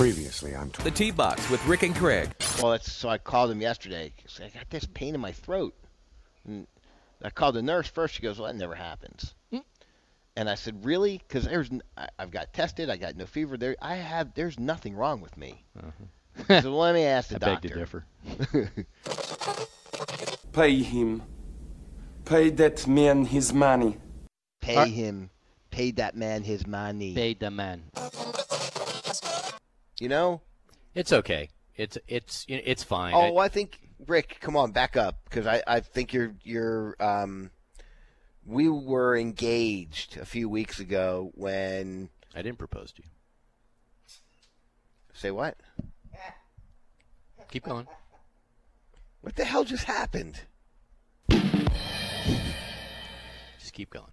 Previously on The T Box with Rick and Craig. Well, that's so I called him yesterday. 'cause I got this pain in my throat. And I called the nurse first. She goes, "Well, that never happens." Hmm. And I said, "Really?" Because there's n- I- I've got tested. I got no fever. There, I have. There's nothing wrong with me. Uh-huh. so let me ask the I beg to differ. Pay him. Pay that man his money. Pay Are- him. Pay that man his money. Pay the man. You know? It's okay. It's it's it's fine. Oh, I think Rick, come on, back up because I, I think you're you're um we were engaged a few weeks ago when I, I didn't propose to you. say what? Keep going. What the hell just happened? Just keep going.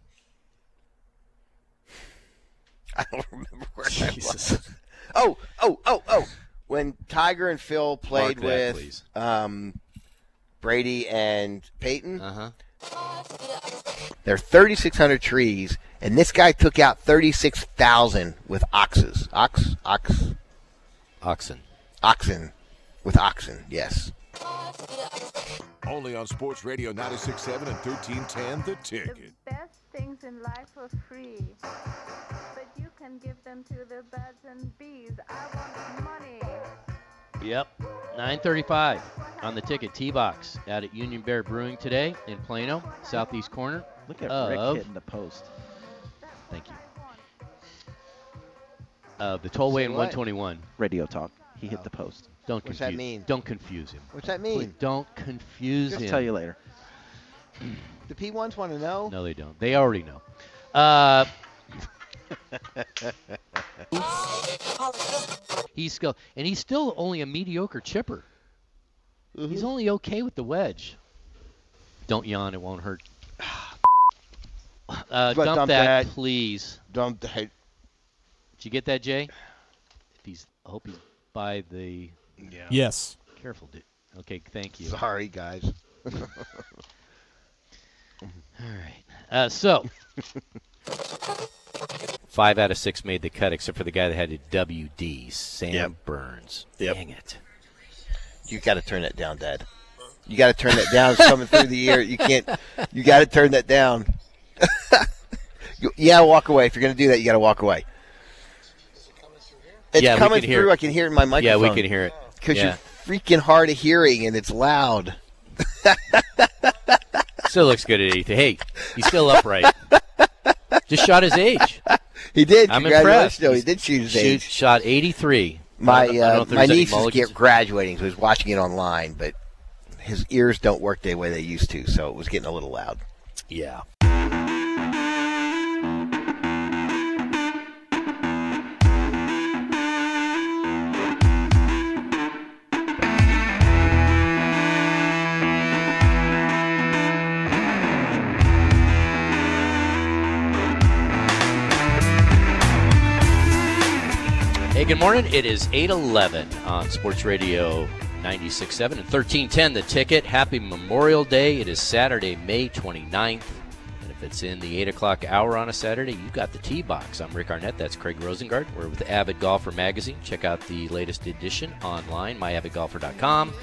I don't remember where I was. Jesus. Oh, oh, oh, oh. When Tiger and Phil played that, with please. um, Brady and Peyton, Uh huh. there are 3,600 trees, and this guy took out 36,000 with oxes. Ox, ox, Oxen. oxen. With oxen, yes. Only on Sports Radio 96.7 and 1310 The Ticket. The Ticket. best things in life are free, but you can give them to the birds and bees. I want money. Yep. 9:35 on the ticket. T-box out at Union Bear Brewing today in Plano, southeast corner. Look at of, Rick hitting the post. Thank you. Uh, the tollway in what? 121. Radio talk. He hit the post. Don't What's confuse. that mean? Don't confuse him. What's that Please mean? Don't confuse Just him. tell you later. The P1s want to know? No, they don't. They already know. Uh, he's still, and he's still only a mediocre chipper. He's only okay with the wedge. Don't yawn; it won't hurt. Uh, But dump, dump that, that. please. Dump the Did you get that, Jay? If he's, I hope he's by the. Yes. Careful, dude. Okay, thank you. Sorry, guys. All right. Uh, so, five out of six made the cut, except for the guy that had a WD, Sam Yep. Burns. Yep. Dang it. You got to turn that down, Dad. You got to turn that down. It's coming through the ear. You can't. You got to turn that down. you, to walk away. If you're going to do that, you got to walk away. It's Yeah, coming through. it. I can hear it in my microphone. Yeah, we can hear it. Because Yeah. you're freaking hard of hearing and it's loud. Still looks good at 83. Hey, he's still upright. Just shot his age. He did. I'm impressed. No, he did shoot Shoot, shot 83. My I I don't uh, my niece is get graduating, so he's watching it online, but his ears don't work the way they used to, so it was getting a little loud. Yeah. Hey, good morning. It is 811 on Sports Radio 96.7 and 1310 The Ticket. Happy Memorial Day. It is Saturday, May 29th. And if it's in the 8 o'clock hour on a Saturday, you've got the T Box. I'm Rick Arnett. That's Craig Rosengard. We're with Avid Golfer Magazine. Check out the latest edition online, myavidgolfer.com.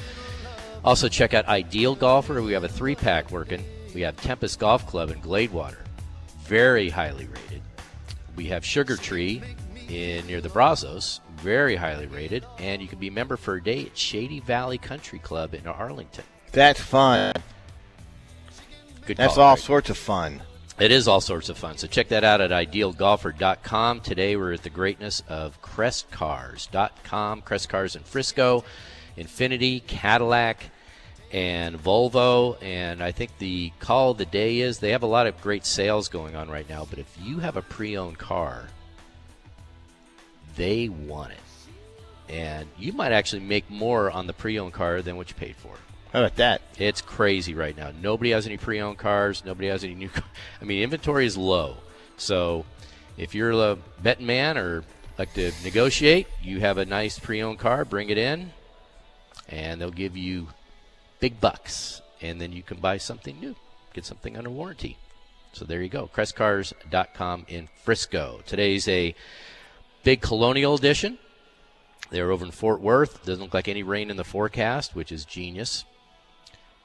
Also, check out Ideal Golfer. We have a three pack working. We have Tempest Golf Club in Gladewater. Very highly rated. We have Sugar Tree in near the Brazos, very highly rated, and you can be a member for a day at Shady Valley Country Club in Arlington. That's fun. Good That's call, all Greg. sorts of fun. It is all sorts of fun. So check that out at idealgolfer.com. Today we're at the greatness of crestcars.com. Crest Cars in Frisco, Infiniti, Cadillac, and Volvo. And I think the call of the day is they have a lot of great sales going on right now. But if you have a pre owned car, they want it. And you might actually make more on the pre owned car than what you paid for. How about that? It's crazy right now. Nobody has any pre-owned cars. Nobody has any new. Car- I mean, inventory is low. So, if you're a betting man or like to negotiate, you have a nice pre-owned car, bring it in, and they'll give you big bucks, and then you can buy something new, get something under warranty. So there you go. Crestcars.com in Frisco. Today's a big Colonial edition. They're over in Fort Worth. Doesn't look like any rain in the forecast, which is genius.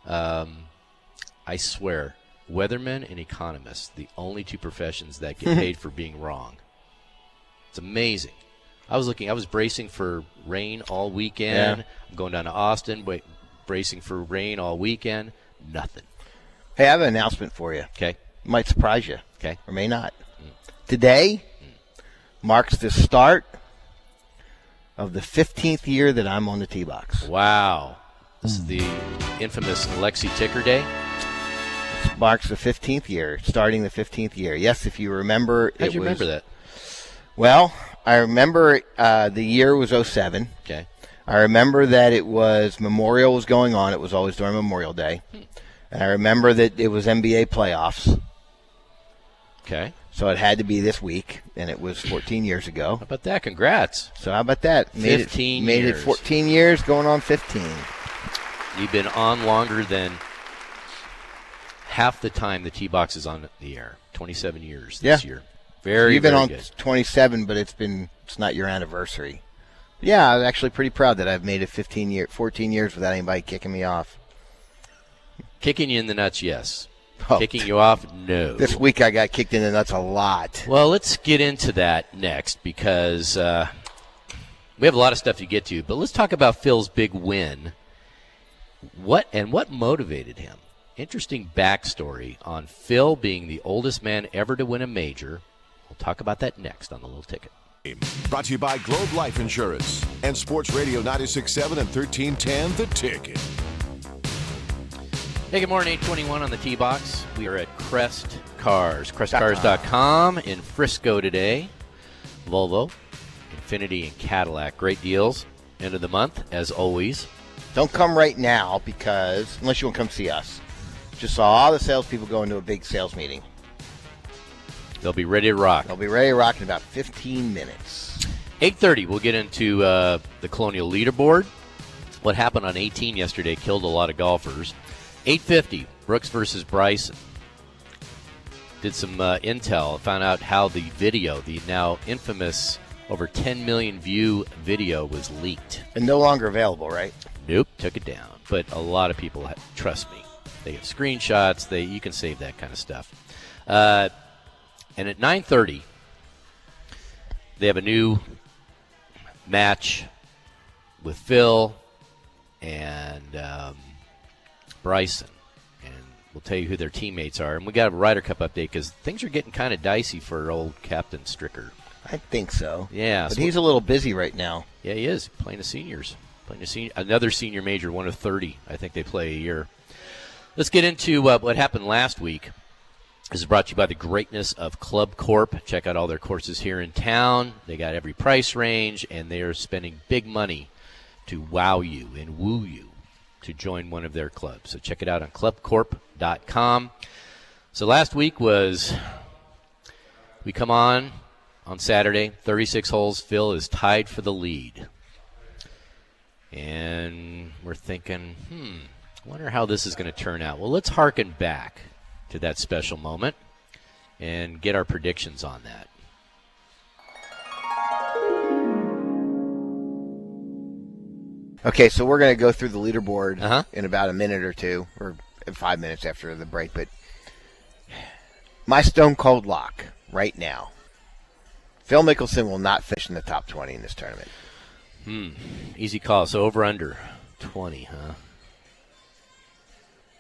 Um, I swear, weathermen and economists, the only two professions that get paid for being wrong. It's amazing. I was looking. I was bracing for rain all weekend. Yeah. I'm going down to Austin, wait, bracing for rain all weekend. Nothing. Hey, I have an announcement for you. Okay. Might surprise you. Okay. Or may not. Today marks the start of the 15th year that I'm on the tee box. Wow. This is the infamous Lexi Ticker Day. marks the 15th year, starting the 15th year. Yes, if you remember, How'd it you was, remember that? Well, I remember uh, the year was 07. Okay. I remember that it was Memorial was going on. It was always during Memorial Day. And I remember that it was NBA playoffs. Okay. So it had to be this week, and it was 14 years ago. How about that? Congrats. So how about that? Made 15 it, made years. it 14 years, going on 15. You've been on longer than half the time the T box is on the air. 27 years this Yeah. year. Very, You've been very on good. 27, but it's been it's not your anniversary. Yeah, I'm actually pretty proud that I've made it 15 year, 14 years without anybody kicking me off. Kicking you in the nuts, yes. Oh, Kicking you off, no. This week I got kicked in the nuts a lot. Well, let's get into that next because uh, we have a lot of stuff to get to. But let's talk about Phil's big win. What and what motivated him? Interesting backstory on Phil being the oldest man ever to win a major. We'll talk about that next on the little ticket. Brought to you by Globe Life Insurance and Sports Radio 96.7 and 1310 The Ticket. Hey, good morning, 821 on the T Box. We are at Crest Cars, crestcars.com in Frisco today. Volvo, Infiniti, and Cadillac. Great deals. End of the month, as always. Don't come right now because unless you want to come see us. Just saw all the salespeople go into a big sales meeting. They'll be ready to rock. They'll be ready to rock in about 15 minutes. 8.30, we'll get into uh, the Colonial Leaderboard. What happened on 18 yesterday killed a lot of golfers. 8.50, Brooks versus Bryson. Did some uh, intel, found out how the video, the now infamous over 10 million view video, was leaked. And no longer available, right? Nope, took it down. But a lot of people trust me. They have screenshots. They you can save that kind of stuff. Uh, and at 9:30, they have a new match with Phil and um, Bryson, and we'll tell you who their teammates are. And we got a Ryder Cup update because things are getting kind of dicey for old Captain Stricker. I think so. Yeah, But so- he's a little busy right now. Yeah, he is playing the seniors, playing a senior, another senior major, one of thirty. I think they play a year. Let's get into uh, what happened last week. This is brought to you by the greatness of Club Corp. Check out all their courses here in town. They got every price range, and they are spending big money to wow you and woo you to join one of their clubs. So check it out on clubcorp.com. So last week was we come on on Saturday, 36 holes. Phil is tied for the lead. And we're thinking, hmm, wonder how this is going to turn out. Well, let's harken back to that special moment and get our predictions on that. Okay, so we're going to go through the leaderboard Uh-huh. in about a minute or two, or five minutes after the break. But my stone cold lock right now Phil Mickelson will not finish in the top 20 in this tournament. Hmm. Easy call. So over under 20, huh?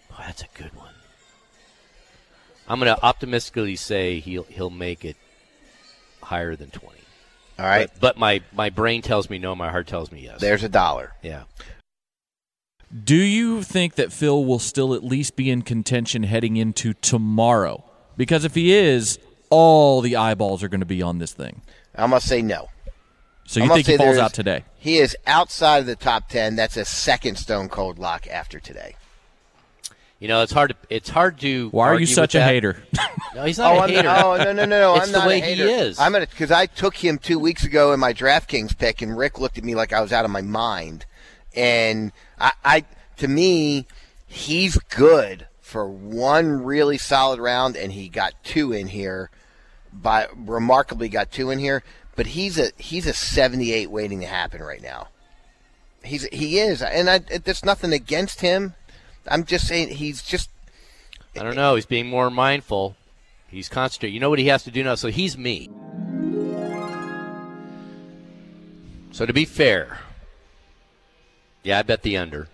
Boy, that's a good one. I'm going to optimistically say he'll he'll make it higher than 20. All right, But, but my, my brain tells me no, my heart tells me yes. there's a dollar. yeah. Do you think that Phil will still at least be in contention heading into tomorrow? Because if he is, all the eyeballs are going to be on this thing. I'm going to say no. So you gonna think he say falls out today? He is outside of the top 10. That's a second stone cold lock after today. You know, it's hard to it's hard to Why are you such a that. hater? No, he's not oh, a I'm hater. Not, oh, no, no, no, no. It's I'm the not way a he is. I'm gonna because I took him two weeks ago in my DraftKings pick, and Rick looked at me like I was out of my mind. And I, I to me, he's good for one really solid round, and he got two in here. By remarkably got two in here, but he's a he's a 78 waiting to happen right now. He's he is, and I, there's nothing against him. I'm just saying he's just I don't know. He's being more mindful. He's concentrating. You know what he has to do now? So he's me. So to be fair, yeah, I bet the under.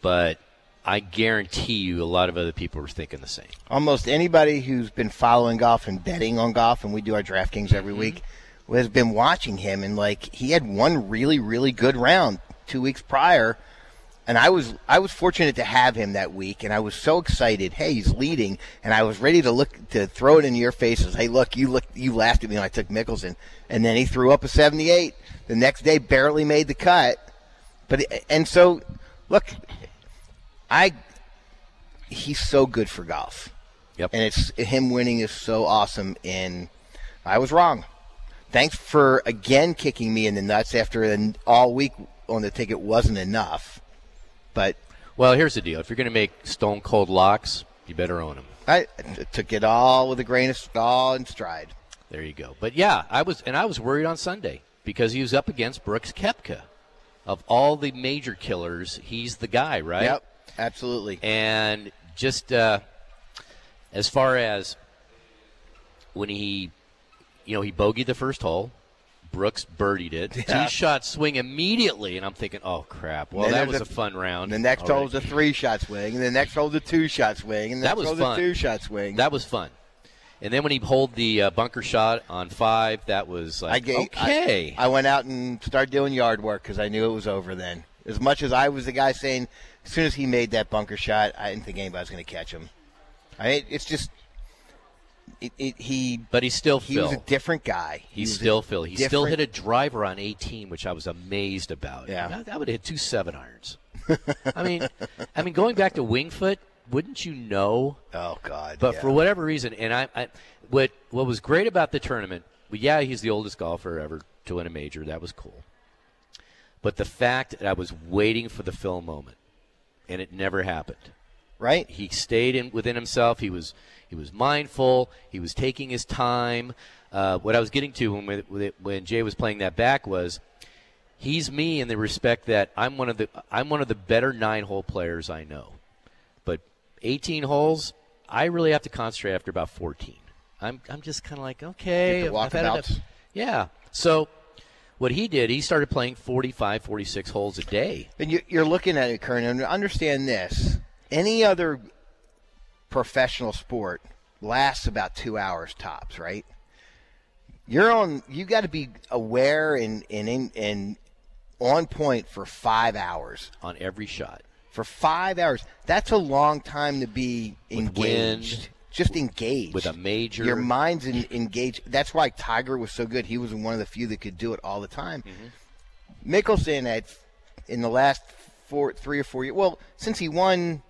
But I guarantee you a lot of other people are thinking the same. almost anybody who's been following golf and betting on golf, and we do our DraftKings every mm-hmm. week, has been watching him. And like he had one really, really good round two weeks prior, and I was I was fortunate to have him that week, and I was so excited. Hey, he's leading, and I was ready to look to throw it in your faces. Hey, look, you look, you laughed at me when I took Mickelson, and then he threw up a 78. The next day, barely made the cut, but and so look, I he's so good for golf. Yep. And it's him winning is so awesome. And I was wrong. Thanks for again kicking me in the nuts after an all week on the ticket wasn't enough. But Well, here's the deal. If you're going to make stone cold locks, you better own them. I took it all with a grain of all in stride. There you go. But yeah, I was, and I was worried on Sunday because he was up against Brooks Koepka. Of all the major killers, he's the guy, right? Yep, absolutely. And just uh, as far as when he, you know, he bogeyed the first hole, Brooks birdied it. Yeah. Two shot swing immediately, and I'm thinking, oh crap! Well, that was a, a- fun round. The next right. hole's a three shot swing, and the next hole's a two shot swing, and the That next was fun. a two shot swing. That was fun. And then when he pulled the uh, bunker shot on five, that was like I gave, okay. I, I went out and started doing yard work because I knew it was over then. As much as I was the guy saying, as soon as he made that bunker shot, I didn't think anybody was going to catch him. I it's just it, it, he. but he's still he Phil. was a different guy. He He's still Phil. He still hit a driver on 18, which I was amazed about. Yeah. that, that would have hit two seven irons. I mean, I mean, going back to Winged Foot, wouldn't you know? Oh God! But yeah. for whatever reason, and I, I, what what was great about the tournament? Well, yeah, he's the oldest golfer ever to win a major. That was cool. But the fact that I was waiting for the Phil moment, and it never happened. right? He stayed in within himself. He was he was mindful. He was taking his time. Uh, what I was getting to when when- when Jay was playing that back was he's me in the respect that I'm one of the I'm one of the better nine hole players I know. But 18 holes, I really have to concentrate after about 14. I'm I'm just kind of like okay, I've had enough. Yeah. So what he did, he started playing 45, 46 holes a day. And you, you're looking at it, Kern, and understand this: any other professional sport lasts about two hours tops, right? You're on. You got to be aware and and in- and on point for five hours. on every shot. For five hours, that's a long time to be engaged. wind, just engaged with a major. Your mind's in, engaged. That's why Tiger was so good. He was one of the few that could do it all the time. Mm-hmm. Mickelson had in the last four, three or four years. Well, since he won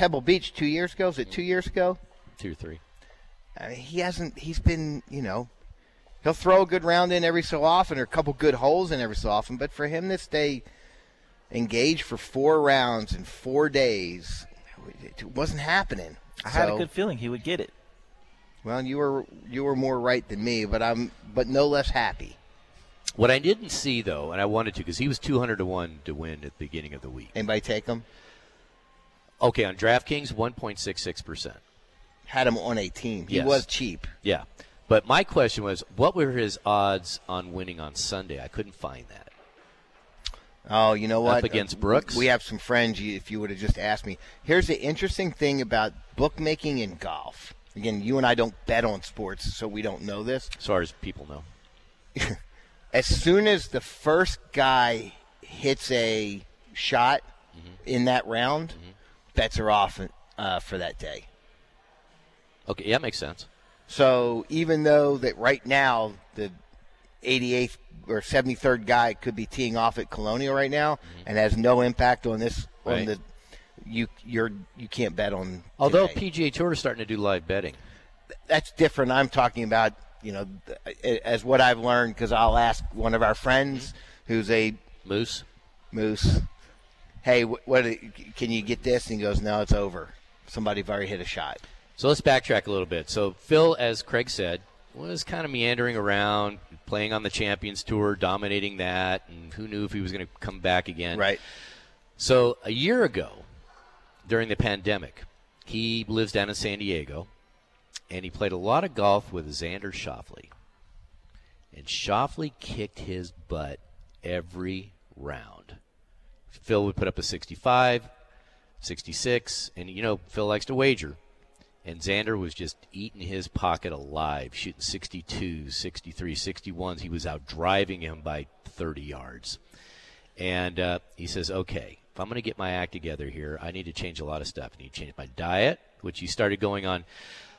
Pebble Beach two years ago, is it two years ago? two or three. I mean, he hasn't. He's been, you know, he'll throw a good round in every so often, or a couple good holes in every so often. But for him to stay engaged for four rounds in four days, it wasn't happening. I had a good feeling he would get it. Well, you were you were more right than me, but I'm but no less happy. What I didn't see though, and I wanted to, because he was two hundred to one to win at the beginning of the week. Anybody take him? Okay, on DraftKings, one point six six percent. Had him on a team. He Yes. was cheap. Yeah, but my question was, what were his odds on winning on Sunday? I couldn't find that. Oh, you know what? Up against Brooks? We have some friends. If you would have just asked me, here's the interesting thing about bookmaking in golf. Again, you and I don't bet on sports, so we don't know this. As far as people know, As soon as the first guy hits a shot Mm-hmm. in that round, bets are off uh, for that day. okay, yeah, makes sense. So even though that right now the 88th or 73rd guy could be teeing off at Colonial right now and has no impact on this on the you you're you can't bet on Although today. PGA Tour is starting to do live betting. that's different. I'm talking about you know as what I've learned because I'll ask one of our friends who's a Moose, moose, hey, what, uh, what can you get this? And he goes, no, it's over. Somebody's already hit a shot. So let's backtrack a little bit. So Phil, as Craig said, was kind of meandering around, playing on the Champions Tour, dominating that, and who knew if he was going to come back again. Right. So a year ago, during the pandemic, he lives down in San Diego, and he played a lot of golf with Xander Schauffele. And Schauffele kicked his butt every round. Phil would put up a 65, 66, and you know Phil likes to wager. And Xander was just eating his pocket alive, shooting 62s, 63, 61s. He was out driving him by 30 yards. And uh, he says, okay, if I'm going to get my act together here, I need to change a lot of stuff. I need to change my diet, which he started going on.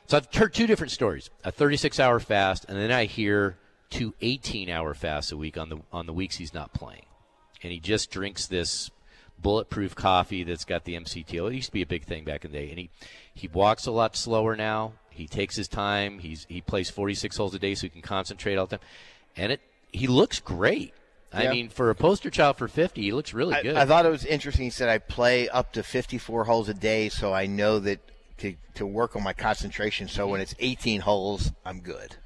So I've heard two different stories: a 36-hour fast, and then I hear two 18-hour fasts a week on the on the weeks he's not playing. And he just drinks this bulletproof coffee that's got the MCT. It used to be a big thing back in the day, and he he walks a lot slower now. He takes his time. He's he plays 46 holes a day so he can concentrate all the time, and it he looks great. I Yeah. mean, for a poster child for 50, he looks really I, good. I thought it was interesting. He said I play up to 54 holes a day, so I know that to to work on my concentration. So when mm-hmm. it's 18 holes, I'm good.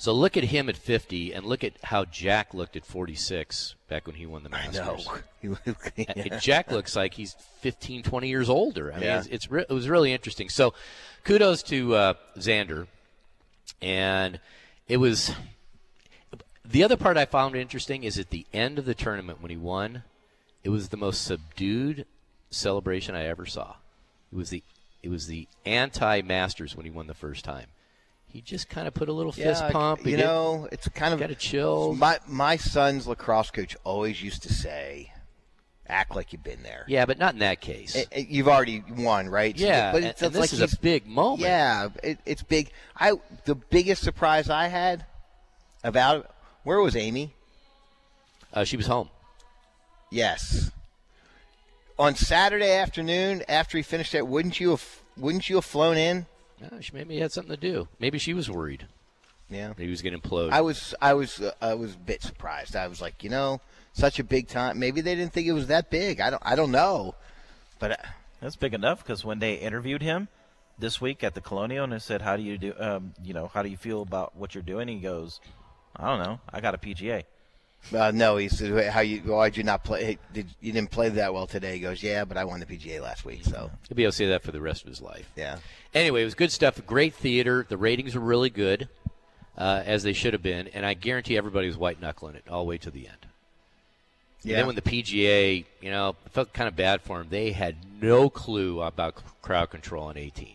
So look at him at 50, and look at how Jack looked at 46 back when he won the I Masters. know. And Jack looks like he's 15, 20 years older. I mean, Yeah. it's, it's re- it was really interesting. So, kudos to uh, Xander, and it was the other part I found interesting is at the end of the tournament when he won, it was the most subdued celebration I ever saw. It was the it was the anti Masters when he won the first time. He just kind of put a little fist Yeah, pump. You know, it's kind of Gotta chill. My my son's lacrosse coach always used to say, "Act like you've been there." yeah, but not in that case. Eh, eh, You've already won, right? So- yeah, but and, it's, and it's this is a big moment. Yeah, it, it's big. I the biggest surprise I had about where was Amy? Uh, she was home. Yes. On Saturday afternoon, after he finished that, wouldn't you have wouldn't you have flown in? Uh, she maybe had something to do. Maybe she was worried Yeah. that he was going to implode. I was I was uh, I was a bit surprised. I was like, you know, such a big time. Maybe they didn't think it was that big. I don't I don't know. But uh, That's big enough because when they interviewed him this week at the Colonial and they said, "How do you do? Um, you know, how do you feel about what you're doing?" He goes, "I don't know. I got a PGA." Uh, no, he said, "How you? Why'd you not play? Did you didn't play that well today?" He goes, "Yeah, but I won the PGA last week, so He'll be able to say that for the rest of his life. yeah." Anyway, it was good stuff. Great theater. The ratings were really good, uh, as they should have been. And I guarantee everybody was white knuckling it all the way to the end. And Yeah. then when the PGA, you know, felt kind of bad for him. They had no clue about crowd control on 18.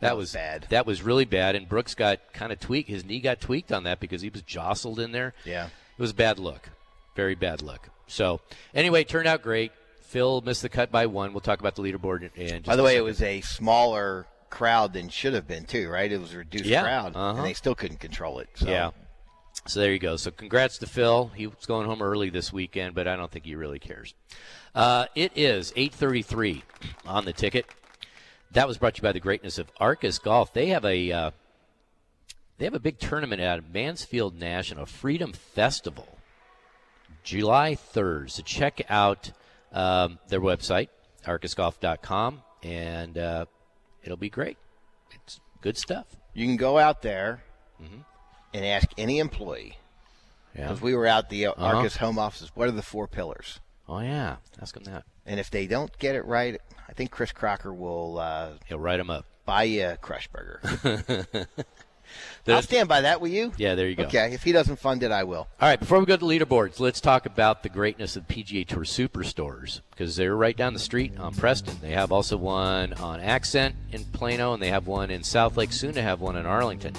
That, That was bad. That was really bad. And Brooks got kind of tweaked. His knee got tweaked on that because he was jostled in there. Yeah. It was a bad look. Very bad look. So, anyway, it turned out great. Phil missed the cut by one. We'll talk about the leaderboard just By the way, it was a smaller crowd than should have been too, right? It was a reduced Yeah, crowd, uh-huh. and they still couldn't control it. So. Yeah. So there you go. So congrats to Phil. He was going home early this weekend, but I don't think he really cares. Uh, it is 8:33 on the ticket. That was brought to you by the greatness of Arcis Golf. They have a uh, they have a big tournament at Mansfield National Freedom Festival, July 3rd. So check out um, their website, arcisgolf.com, and uh, it'll be great. It's good stuff. You can go out there Mm-hmm. and ask any employee Yeah. because we were out the uh, Uh-huh. Arcis home offices. What are the four pillars? Oh yeah, ask them that. And if they don't get it right, I think Chris Crocker will uh, He'll write them up. buy you a crush burger. The- I'll stand by that. Will you? Yeah, there you go. Okay. If he doesn't fund it, I will. All right, before we go to the leaderboards, let's talk about the greatness of PGA Tour Superstores because they're right down the street on Preston. They have also one on Accent in Plano, and they have one in South Lake, soon to have one in Arlington.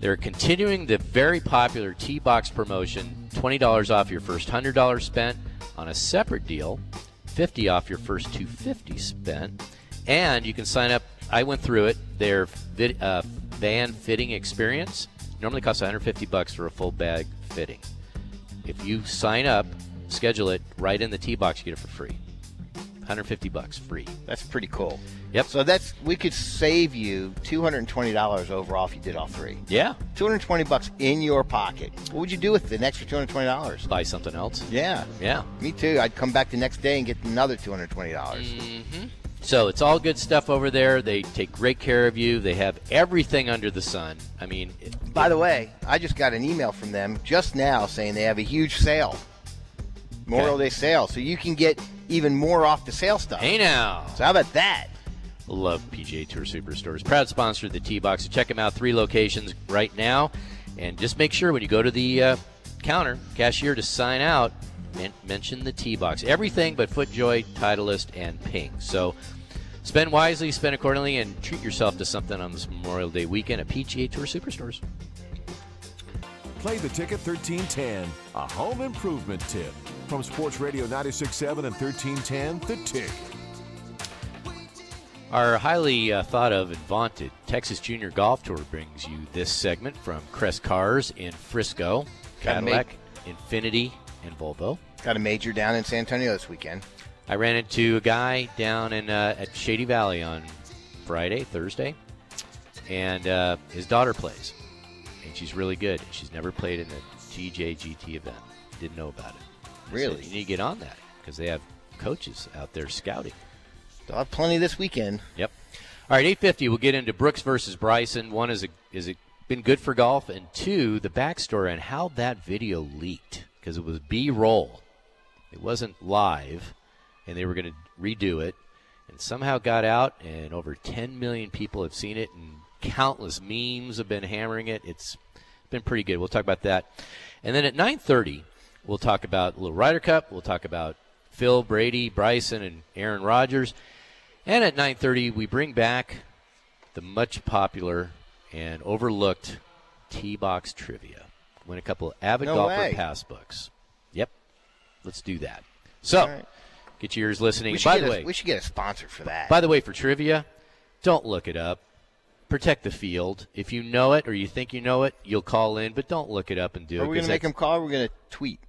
They're continuing the very popular T Box promotion $20 off your first $100 spent on a separate deal, 50 off your first 250 spent. And you can sign up. I went through it. Their vid, uh, van fitting experience normally costs 150 bucks for a full bag fitting. If you sign up, schedule it right in the T box, you get it for free. 150 bucks free. That's pretty cool. Yep. So that's we could save you two hundred and twenty dollars overall if you did all three. Yeah. Two hundred and twenty bucks in your pocket. What would you do with the extra two hundred twenty dollars? Buy something else. Yeah. Yeah. Me too. I'd come back the next day and get another two hundred twenty dollars. Mm-hmm. So it's all good stuff over there. They take great care of you. They have everything under the sun. I mean, it- By the way, I just got an email from them just now saying they have a huge sale, Memorial Day sale, so you can get even more off the sale stuff. hey now. So how about that? Love PGA Tour Superstores. Proud sponsor of the T Box. So check them out. Three locations right now. And just make sure when you go to the uh, counter, cashier, to sign out, mention the T Box. Everything but FootJoy, Titleist, and Ping. So spend wisely, spend accordingly, and treat yourself to something on this Memorial Day weekend at PGA Tour Superstores. Play the ticket 1310, a home improvement tip. From Sports Radio 967 and 1310, The Tick. Our highly uh, thought of and vaunted Texas Junior Golf Tour brings you this segment from Crest Cars in Frisco, Gotta Cadillac, Infiniti, and Volvo. Got a major down in San Antonio this weekend. I ran into a guy down in uh, at Shady Valley on Friday, Thursday, and uh, his daughter plays, and she's really good. She's never played in a TJGT event. Didn't know about it. I said, Really? you need to get on that because they have coaches out there scouting. They'll have plenty this weekend. Yep. All right, eight fifty. We'll get into Brooks versus Bryson. One is a, is it been good for golf, and two, the backstory on how that video leaked because it was B-roll. It wasn't live, and they were going to redo it, and somehow got out, and over 10 million people have seen it, and countless memes have been hammering it. It's been pretty good. We'll talk about that, and then at 9:30, we'll talk about a little Ryder Cup. We'll talk about Phil Brady, Bryson, and Aaron Rodgers. And at 9:30, we bring back the much popular and overlooked T-box trivia. Win a couple of avid No golfer way. pass books. Yep, let's do that. So. Get yours listening. By the a, way, we should get a sponsor for that. by the way, for trivia, don't look it up. Protect the field. If you know it or you think you know it, you'll call in, but don't look it up and do Are it. we going to make them call? Or we're going to tweet.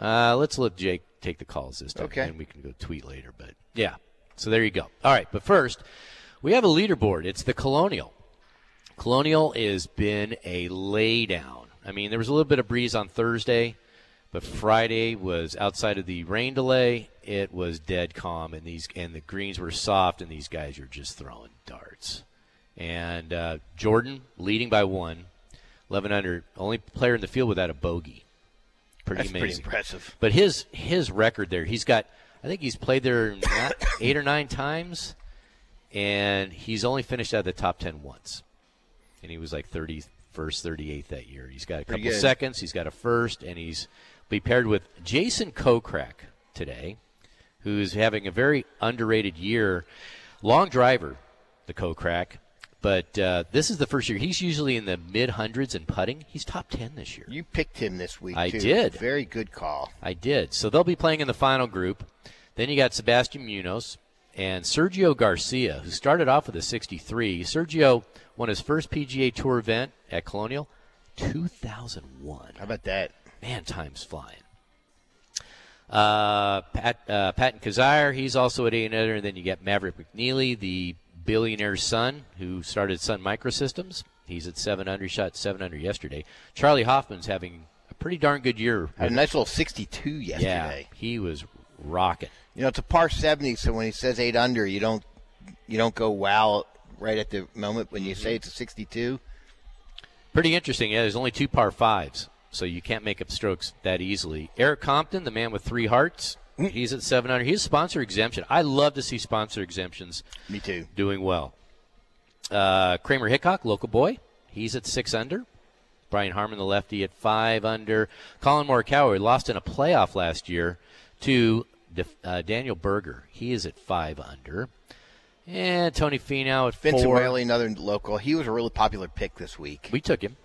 Uh, let's let Jake take the calls this time, Okay. and we can go tweet later. But yeah, so there you go. All right, but first, we have a leaderboard. It's the Colonial. Colonial has been a laydown. I mean, there was a little bit of breeze on Thursday, but Friday was outside of the rain delay. It was dead calm, and these and the greens were soft, and these guys are just throwing darts. And uh, Jordan leading by one, 11 under, only player in the field without a bogey. Pretty That's pretty impressive. But his his record there, he's got. I think he's played there eight or nine times, and he's only finished out of the top ten once. And he was like thirty first, thirty eighth that year. He's got a Pretty couple good. seconds. He's got a first, and he's be paired with Jason Kokrak today, who's having a very underrated year. Long driver, the Kokrak. But uh, this is the first year. He's usually in the mid hundreds in putting. He's top ten this year. You picked him this week. I too. did. Very good call. I did. So they'll be playing in the final group. Then you got Sebastian Munoz and Sergio Garcia, who started off with a 63. Sergio won his first PGA Tour event at Colonial 2001. How about that? Man, time's flying. Uh, Pat, uh, Patton Kizzire, he's also at 8 under. And then you get Maverick McNealy, the billionaire's son, who started Sun Microsystems. He's at 7 under. Shot 7 under yesterday. Charlie Hoffman's having a pretty darn good year. Had a nice little 62 yesterday. yeah, he was rocking. You know, it's a par 70, so when he says eight under, you don't you don't go wow right at the moment when you Mm-hmm. say it's a 62. Pretty interesting. Yeah, there's only two par fives, so you can't make up strokes that easily. Erik Compton, the man with three hearts, he's at seven under. He's a sponsor exemption. I love to see sponsor exemptions Me too. doing well. Uh, Kramer Hickok, local boy, he's at six under. Brian Harman, the lefty, at five under. Collin Morikawa lost in a playoff last year to Def- uh, Daniel Berger. He is at five under. And Tony Finau at Vincent four. Whaley, another local. He was a really popular pick this week. We took him.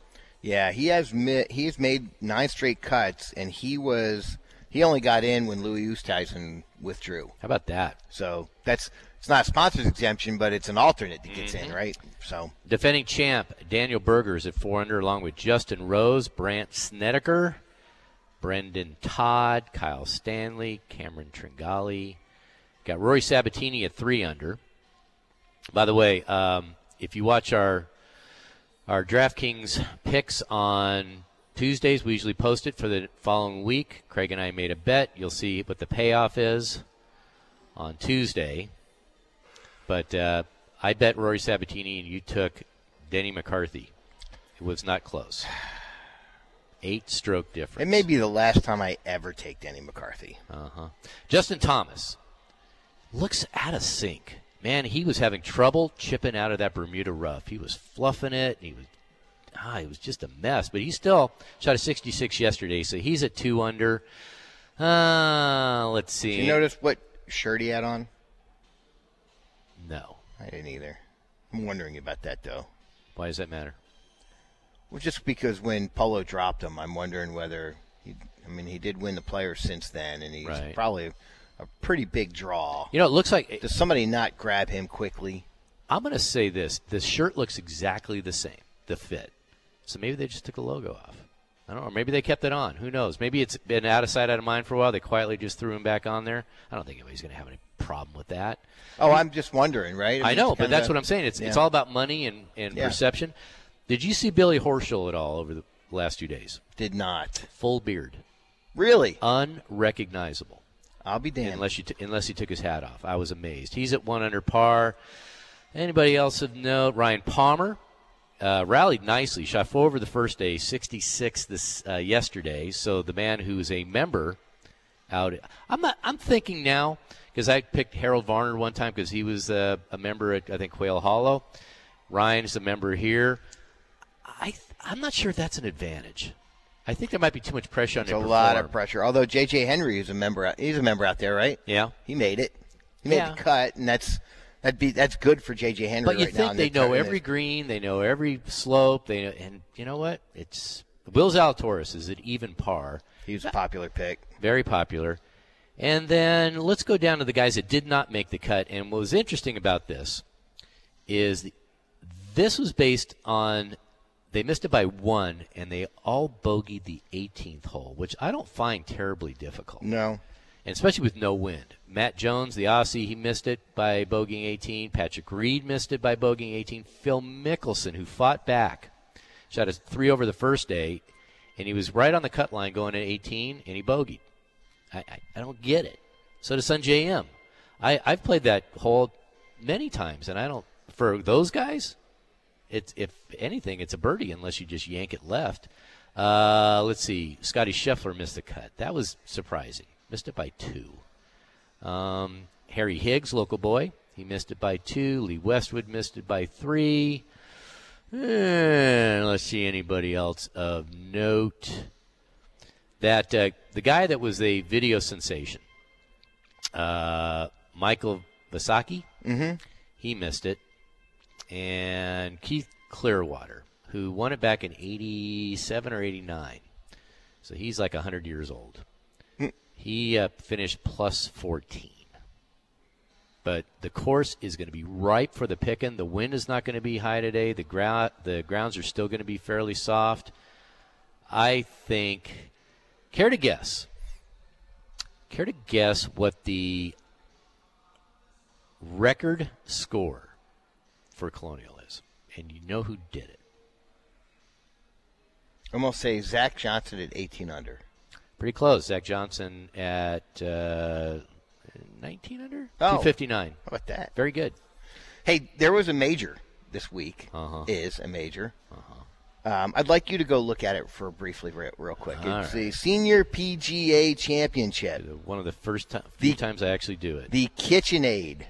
Yeah, he has mi- he has made nine straight cuts, and he was he only got in when Louis Oosthuizen withdrew. How about that? So that's it's not a sponsor's exemption, but it's an alternate that gets Mm-hmm. in, right? So Defending champ Daniel Berger is at four under, along with Justin Rose, Brandt Snedeker, Brendon Todd, Kyle Stanley, Cameron Tringale. Got Rory Sabatini at three under. By the way, um, if you watch our our DraftKings picks on Tuesdays, we usually post it for the following week. Craig and I made a bet. You'll see what the payoff is on Tuesday. But uh, I bet Rory Sabatini and you took Denny McCarthy. It was not close. Eight stroke difference. It may be the last time I ever take Denny McCarthy. Uh huh. Justin Thomas looks out of sync. Man, he was having trouble chipping out of that Bermuda rough. He was fluffing it. And he was ah, it was just a mess. But he still shot a 66 yesterday, so he's at two under. Uh, let's see. Did you notice what shirt he had on? No. I didn't either. I'm wondering about that though. Why does that matter? Well, just because when Polo dropped him, I'm wondering whether he. I mean, he did win the player since then, and he's Right. probably a pretty big draw. You know, it looks like Does somebody not grab him quickly? I'm going to say this: the shirt looks exactly the same, the fit. So maybe they just took the logo off. I don't know. Or maybe they kept it on. Who knows? Maybe it's been out of sight, out of mind for a while. They quietly just threw him back on there. I don't think anybody's going to have any problem with that. Oh, I'm just wondering, right? I It's know, but that's what I'm saying. It's it's all about money and, and Yeah. perception. Did you see Billy Horschel at all over the last two days? Did not Full beard, really. unrecognizable. I'll be damned. unless you t- unless he took his hat off. I was amazed. He's at one under par. Anybody else of note? Ryan Palmer uh, rallied nicely, shot four over the first day, 66 this uh, yesterday. So the man who is a member out, I'm not. I'm thinking now because I picked Harold Varner one time because he was uh, a member at I think Quail Hollow. Ryan's a member here. I I'm not sure if that's an advantage. I think there might be too much pressure on It's him. a to lot of pressure. Although JJ Henry is a member, out- he's a member out there, right? Yeah. He made it. He made Yeah. the cut, and that's that'd be that's good for JJ Henry. But you right think in they know tournament. every green, they know every slope, they and you know what? It's Will Zalatoris is at even par, He was a popular pick. very popular. And then let's go down to the guys that did not make the cut. And what was interesting about this is this was based on they missed it by one, and they all bogeyed the 18th hole, which I don't find terribly difficult No, and especially with no wind. Matt Jones, the Aussie, he missed it by bogeying 18. Patrick Reed missed it by bogeying 18. Phil Mickelson, who fought back, shot a three over the first day, and he was right on the cut line going at 18, and he bogeyed. I, I, I don't get it. So does Sungjae Im. I, I've played that hole many times, and I don't. For those guys, it's if anything, it's a birdie unless you just yank it left. Uh, let's see. Scotty Scheffler missed the cut. That was surprising. Missed it by two. Um, Harry Higgs, local boy, he missed it by two. Lee Westwood missed it by three. And let's see anybody else of note. That uh, the guy that was a video sensation, uh, Michael Visacki, Mhm. he missed it, and Keith Clearwater, who won it back in '87 or '89, so he's like 100 years old. He uh, finished plus 14. But the course is going to be ripe for the picking. The wind is not going to be high today. The ground, the grounds are still going to be fairly soft. I think. Care to guess? Care to guess what the record score for Colonial is? And you know who did it? I'm gonna say Zach Johnson at 18 under. Pretty close. Zach Johnson at uh, 19 under? Oh. 259. How about that? Very good. Hey, there was a major this week. Uh-huh. Is a major. Uh Um, I'd like you to go look at it for briefly, real, real quick. All it's right. the Senior PGA Championship, One of the first few The- times I actually do it. the KitchenAid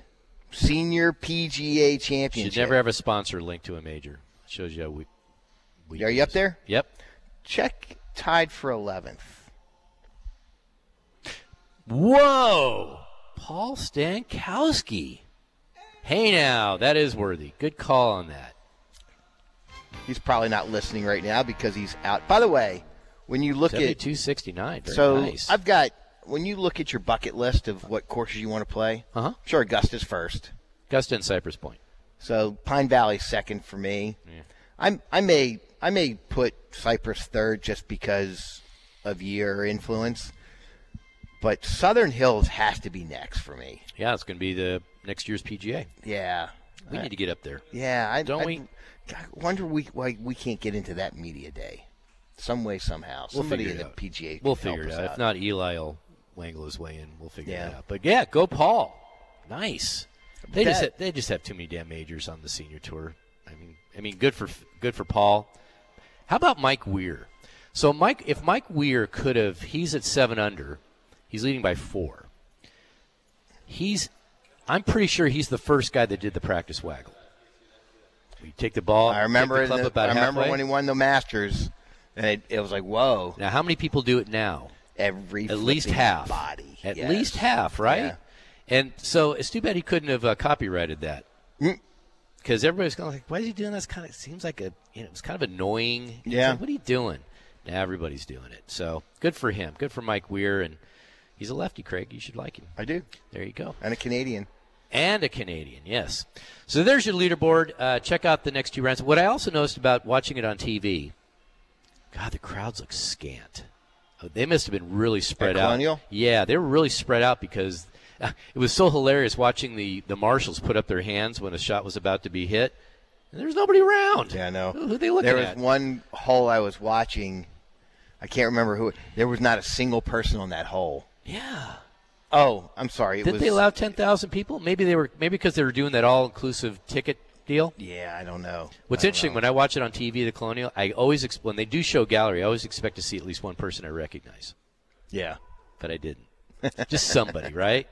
Senior PGA Championship. Should never have a sponsor linked to a major. Shows you how we. we Are you up there? Yep. Check tied for 11th. Whoa! Paul Stankowski. Hey now, that is worthy. Good call on that. He's probably not listening right now because he's out. By the way, when you look at 7269. Very so nice. I've got when you look at your bucket list of what courses you want to play. Uh-huh. Sure, Augusta's first. Augusta and Cypress Point. So Pine Valley second for me. Yeah. I'm I may I may put Cypress third just because of year influence. But Southern Hills has to be next for me. Yeah, it's going to be the next year's PGA. Yeah. We need to get up there. Yeah, I Don't I, we? God, wonder we why we can't get into that media day, some way somehow. We'll Somebody figure in it the out. PGA. We'll figure it us out. If not, Eli will wangle his way in. We'll figure Yeah. it out. But yeah, go Paul. Nice. They just have, they just have too many damn majors on the senior tour. I mean, I mean, good for good for Paul. How about Mike Weir? So Mike, if Mike Weir could have, he's at seven under. He's leading by four. He's, I'm pretty sure he's the first guy that did the practice waggle. You take the ball. I remember. the club the- about I remember halfway. when he won the Masters, and it, it was like, whoa, Now, how many people do it now? Every At least half. body. At Yes. least half, right? Yeah. And so it's too bad he couldn't have uh, copyrighted that. Mm. Because everybody's going like, why is he doing this? Kind of seems like a, you know, it's kind of annoying. Yeah. like, what are you doing? Now everybody's doing it. So good for him. Good for Mike Weir, and he's a lefty. Craig, you should like him. I do, There you go. and a Canadian. And a Canadian, yes. So there's your leaderboard. Uh, check out the next two rounds. What I also noticed about watching it on TV, God, the crowds look scant. They must have been really spread out. Colonial? Yeah, they were really spread out because it was so hilarious watching the, the marshals put up their hands when a shot was about to be hit. And there's nobody around. Yeah, I know. Who, they looking at? there was at? one hole I was watching. I can't remember who. There was not a single person on that hole. yeah. Oh, I'm sorry. Did was, they allow 10,000 people? Maybe they were maybe because they were doing that all-inclusive ticket deal. Yeah, I don't know. What's I don't interesting know. when I watch it on TV, the Colonial, I always ex- when they do show gallery, I always expect to see at least one person I recognize, Yeah. but I didn't. Just somebody, right?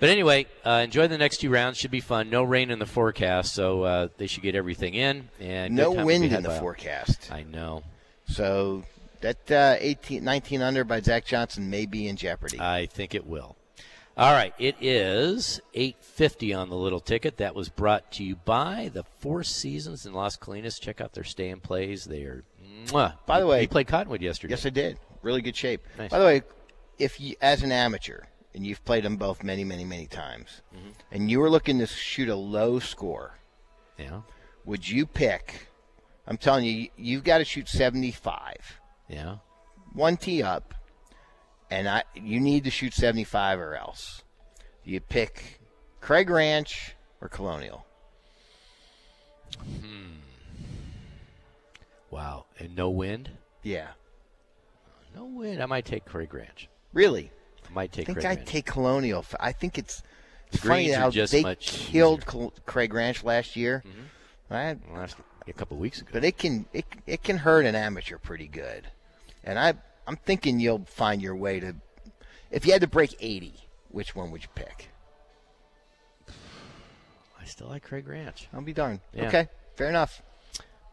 But anyway, uh, enjoy the next two rounds. Should be fun. No rain in the forecast, so uh, they should get everything in. And No wind in the by forecast. I know. So that uh, 18, 19 under by Zach Johnson may be in jeopardy. I think it will. All right, it is 850 on the little ticket. That was brought to you by the Four Seasons in Las Colinas. Check out their stay and plays. They are. Mwah. By the You- way- you played Cottonwood yesterday. yes, I did. Really good shape. Nice. By the way, if you, as an amateur, and you've played them both many, many, many times, Mm-hmm. and you were looking to shoot a low score, Yeah. would you pick? I'm telling you, you've got to shoot 75. Yeah. one tee up, and I you need to shoot 75 or else. You pick Craig Ranch or Colonial. Hmm. Wow. And no wind? Yeah, No wind. I might take Craig Ranch. really. I might I take think Craig I'd Ranch. take Colonial. I think it's, it's funny how just they killed easier. Craig Ranch last year. I- last a couple of weeks ago. but it can it, it can hurt an amateur pretty good, and I I'm thinking you'll find your way to. If you had to break 80, which one would you pick? I still like Craig Ranch. I'll be darned. Yeah. Okay, fair enough.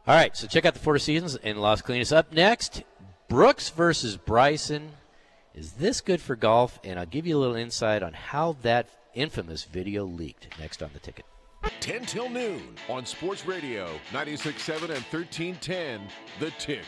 All right, so check out the Four Seasons and Las Colinas. Up next, Brooks versus Bryson. Is this good for golf? And I'll give you a little insight on how that infamous video leaked next on the ticket. 10 till noon on Sports Radio 96.7 and 1310. The Ticket.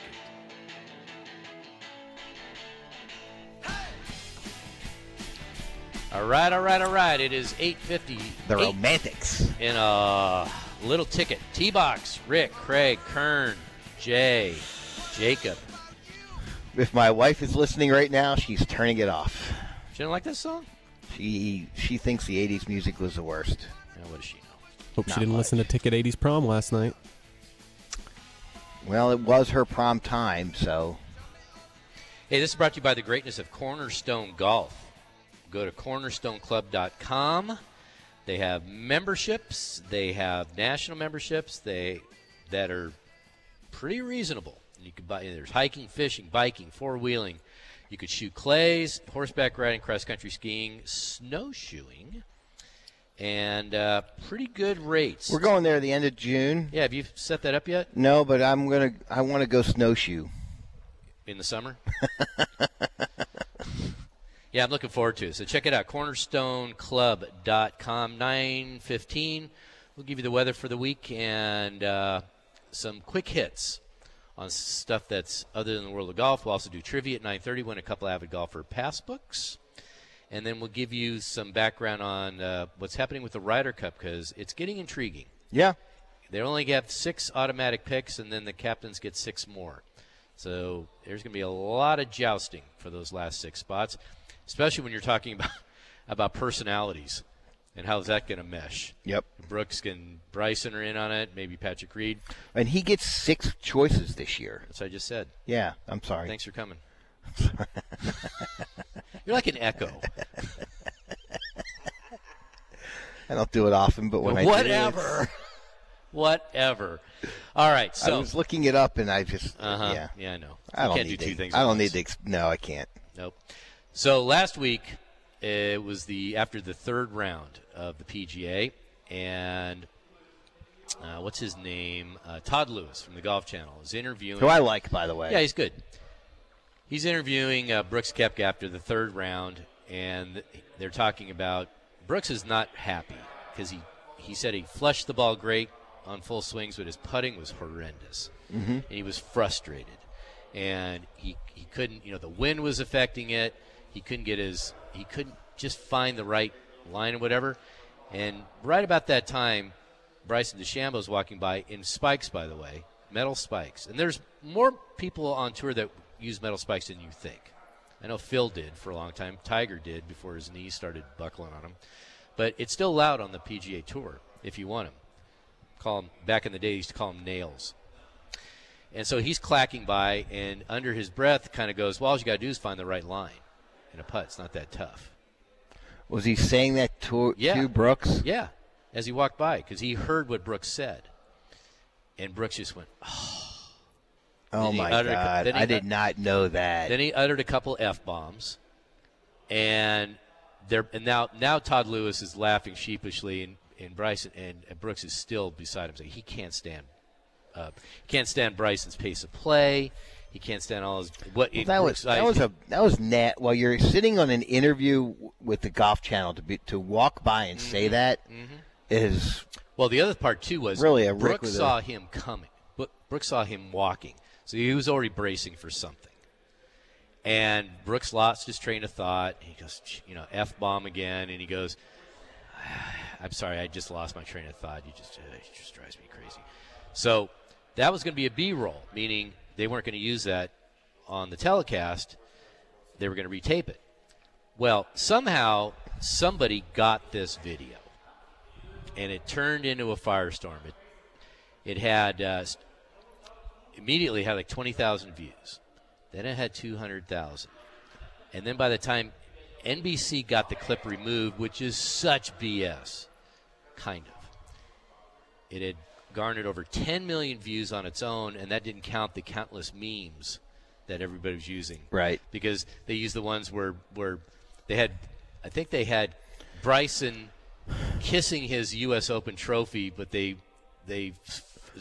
All right, all right, all right. It is 8:50. The Romantics. in a little ticket. T-Box, Rick, Craig, Kern, Jay, Jacob. If my wife is listening right now, she's turning it off. She didn't like this song? She she thinks the '80s music was the worst. Yeah, what does she know? Hope Not she didn't much. listen to Ticket 80s prom last night. Well, it was her prom time, so Hey, this is brought to you by the greatness of Cornerstone Golf. Go to cornerstoneclub.com. They have memberships. They have national memberships. They that are pretty reasonable. You could buy. There's hiking, fishing, biking, four wheeling. You could shoot clays, horseback riding, cross country skiing, snowshoeing, and uh, pretty good rates. we're going there at the end of June. Yeah, have you set that up yet No, but I'm gonna. I want to go snowshoe. in the summer? yeah, I'm looking forward to it. So check it out, cornerstoneclub.com, 915. We'll give you the weather for the week and uh, some quick hits on stuff that's other than the world of golf. We'll also do trivia at 930, win a couple avid golfer pass books. And then we'll give you some background on uh, what's happening with the Ryder Cup because it's getting intriguing. Yeah, They only have six automatic picks, and then the captains get six more. So there's going to be a lot of jousting for those last six spots, especially when you're talking about about personalities and how's that going to mesh. yep. Brooks and Bryson are in on it. Maybe Patrick Reed. And he gets six choices this year. That's what I just said. Yeah, I'm sorry. Thanks for coming. you're like an echo. I don't do it often, but when I do, Whatever. it's- Whatever. All right. So I was looking it up and I just uh-huh. yeah. Yeah, I know. I You don't can't need do things. I don't need to. ex- No, I can't. Nope. So last week it was the after the third round of the PGA, and uh, what's his name? Uh, Todd Lewis from the Golf Channel is interviewing. Who I like, by the way. Yeah, he's good. He's interviewing uh, Brooks Koepka after the third round, and they're talking about Brooks is not happy because he he said he flushed the ball great on full swings, but his putting was horrendous, Mhm. and he was frustrated, and he he couldn't you know the wind was affecting it. He couldn't get his he couldn't just find the right line or whatever, and right about that time, Bryson DeChambeau's walking by in spikes, by the way, metal spikes. And there's more people on tour that use metal spikes than you think. I know Phil did for a long time. Tiger did before his knees started buckling on him. But it's still allowed on the PGA Tour if you want them. Call them back in the day. Used to call them nails. And so he's clacking by, and under his breath, kind of goes, "Well, all you got to do is find the right line in a putt. It's not that tough." Was he saying that to, Yeah. to Brooks? Yeah, as he walked by, because he heard what Brooks said, and Brooks just went, "Oh." Oh my a God! I did not know that. Then he uttered a couple f bombs, and there and now now Todd Lewis is laughing sheepishly, and, and Bryson and, and Brooks is still beside him. Saying he can't stand, uh, he can't stand Bryson's pace of play. He can't stand all his what. Well, that was that was a that was nat. While you're sitting on an interview with the Golf Channel to be to walk by and say Mm-hmm. that is Well, the other part too was Really a Rick Brooks a- saw him coming. But Brooks saw him walking, so he was already bracing for something. And Brooks lost his train of thought. He goes, you know, f bomb again, and he goes, "I'm sorry, I just lost my train of thought. You just uh, it just drives me crazy." So that was going to be a B roll, meaning they weren't going to use that on the telecast. They were going to retape it. Well, somehow somebody got this video and it turned into a firestorm. It it had uh, immediately had like twenty thousand views. Then it had two hundred thousand, and then by the time NBC got the clip removed, which is such BS, kind of, it had garnered over ten million views on its own, and that didn't count the countless memes that everybody was using. Right. Because they used the ones where where they had, I think they had Bryson kissing his U.S. Open trophy, but they they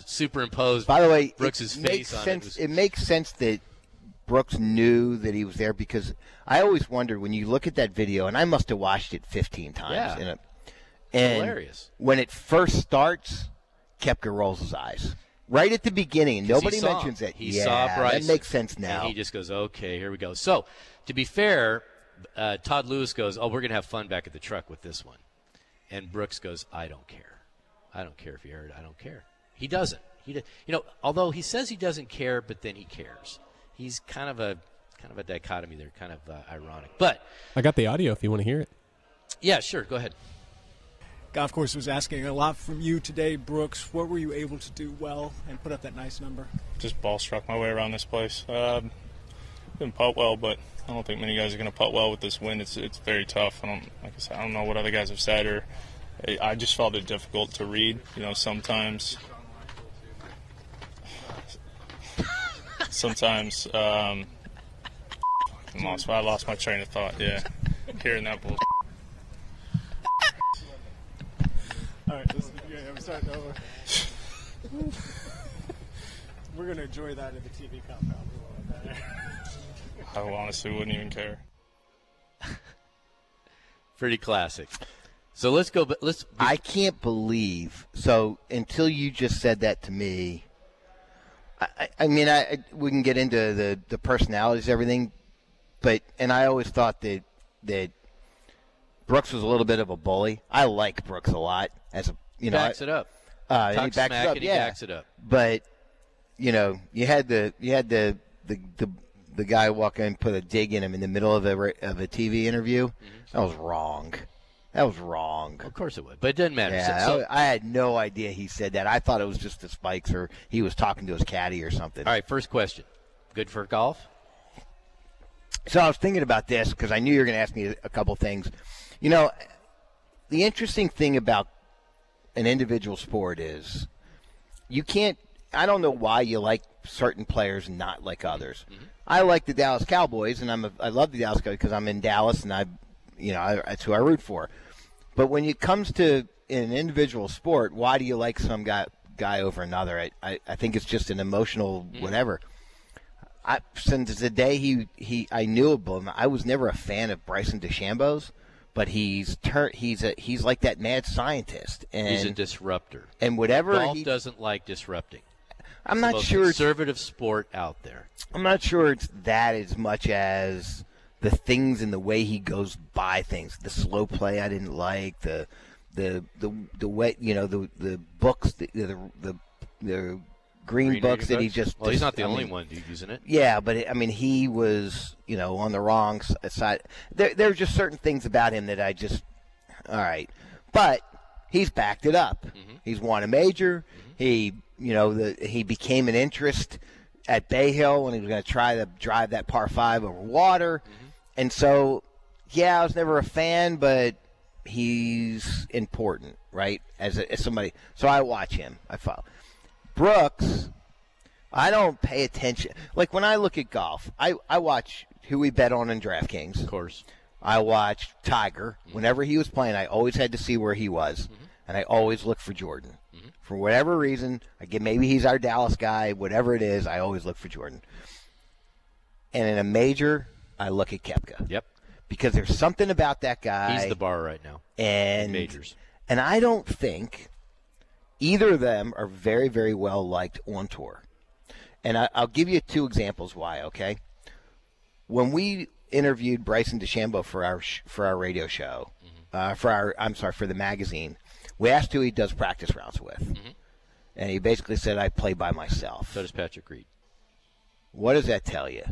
superimposed By the way, Brooks's it face makes on sense. it. was- It makes sense that Brooks knew that he was there because I always wondered when you look at that video, and I must have watched it 15 times. Yeah. In a, and hilarious. When it first starts, Koepka rolls his eyes right at the beginning, and 'Cause he nobody mentions it. He yeah, saw Bryson. that makes sense now. And he just goes, okay, here we go. So, to be fair, uh, Todd Lewis goes, oh, we're going to have fun back at the truck with this one. And Brooks goes, I don't care. I don't care if you heard. I don't care. He doesn't. He, do- you know, although he says he doesn't care, but then he cares. He's kind of a kind of a dichotomy there, kind of uh, ironic. But I got the audio if you want to hear it. yeah, sure, go ahead. Golf course was asking a lot from you today, Brooks. What were you able to do well and put up that nice number? just ball struck my way around this place. Um, didn't putt well, but I don't think many guys are going to putt well with this wind. It's it's very tough. I don't like I said. I don't know what other guys have said, or I- just felt it difficult to read. You know, sometimes. Sometimes um, I lost. I lost my train of thought. Yeah, hearing that bull. All right, listen, yeah, I'm starting over. We're going to enjoy that in the TV compound. We won't let that air. I honestly wouldn't even care. Pretty classic. So let's go. But let's. I can't believe. So until you just said that to me, I, I, I mean, I, I we can get into the the personalities, everything, but and I always thought that that Brooks was a little bit of a bully. I like Brooks a lot as a you know. backs I- it up. Uh, he backs it up. he yeah. backs it up. But you know, you had the you had the the the, the guy walk in and put a dig in him in the middle of a of a TV interview. That was wrong. That was wrong. Of course it would, but it doesn't matter. Yeah, So- I had no idea he said that. I thought it was just the spikes, or he was talking to his caddy or something. All right, first question. Good for golf? So I was thinking about this because I knew you were going to ask me a couple things. You know, the interesting thing about an individual sport is you can't. I don't know why you like certain players and not like others. Mm-hmm. I like the Dallas Cowboys, and I'm a, I love the Dallas Cowboys because I'm in Dallas, and I, you know, I, that's who I root for. But when it comes to an individual sport, why do you like some guy guy over another? I, I, I think it's just an emotional mm-hmm. whatever. I, since the day he, he I knew of him, I was never a fan of Bryson DeChambeau's, but he's tur- he's a, he's like that mad scientist, and He's a disruptor. and whatever Golf he, doesn't like disrupting. I'm It's not sure it's- conservative sport out there. I'm not sure it's that as much as the things and the way he goes by things. The slow play I didn't like. The the the the way you know the the books the the the, the green, Green books that he just. Well, he's not the I only mean, one using it. Yeah, but it, I mean, he was you know on the wrong side. There there's just certain things about him that I just all right, but he's backed it up. Mm-hmm. He's won a major. Mm-hmm. He you know the he became an interest at Bay Hill when he was going to try to drive that par five over water, mm-hmm. and so yeah, I was never a fan, but he's important, right? As, a, as somebody, so I watch him. I follow Brooks. I don't pay attention. Like when I look at golf, I, I watch who we bet on in DraftKings. Of course. I watched Tiger. Mm-hmm. Whenever he was playing, I always had to see where he was, mm-hmm. and I always look for Jordan. Mm-hmm. For whatever reason, I get maybe he's our Dallas guy. Whatever it is, I always look for Jordan. And in a major, I look at Koepka. Yep. Because there's something about that guy. He's the bar right now. And majors. And I don't think either of them are very, very well liked on tour. And I, I'll give you two examples why. Okay, when we interviewed Bryson DeChambeau for our sh- for our radio show, uh, for our I'm sorry for the magazine, we asked who he does practice rounds with, and he basically said I play by myself. So does Patrick Reed. What does that tell you?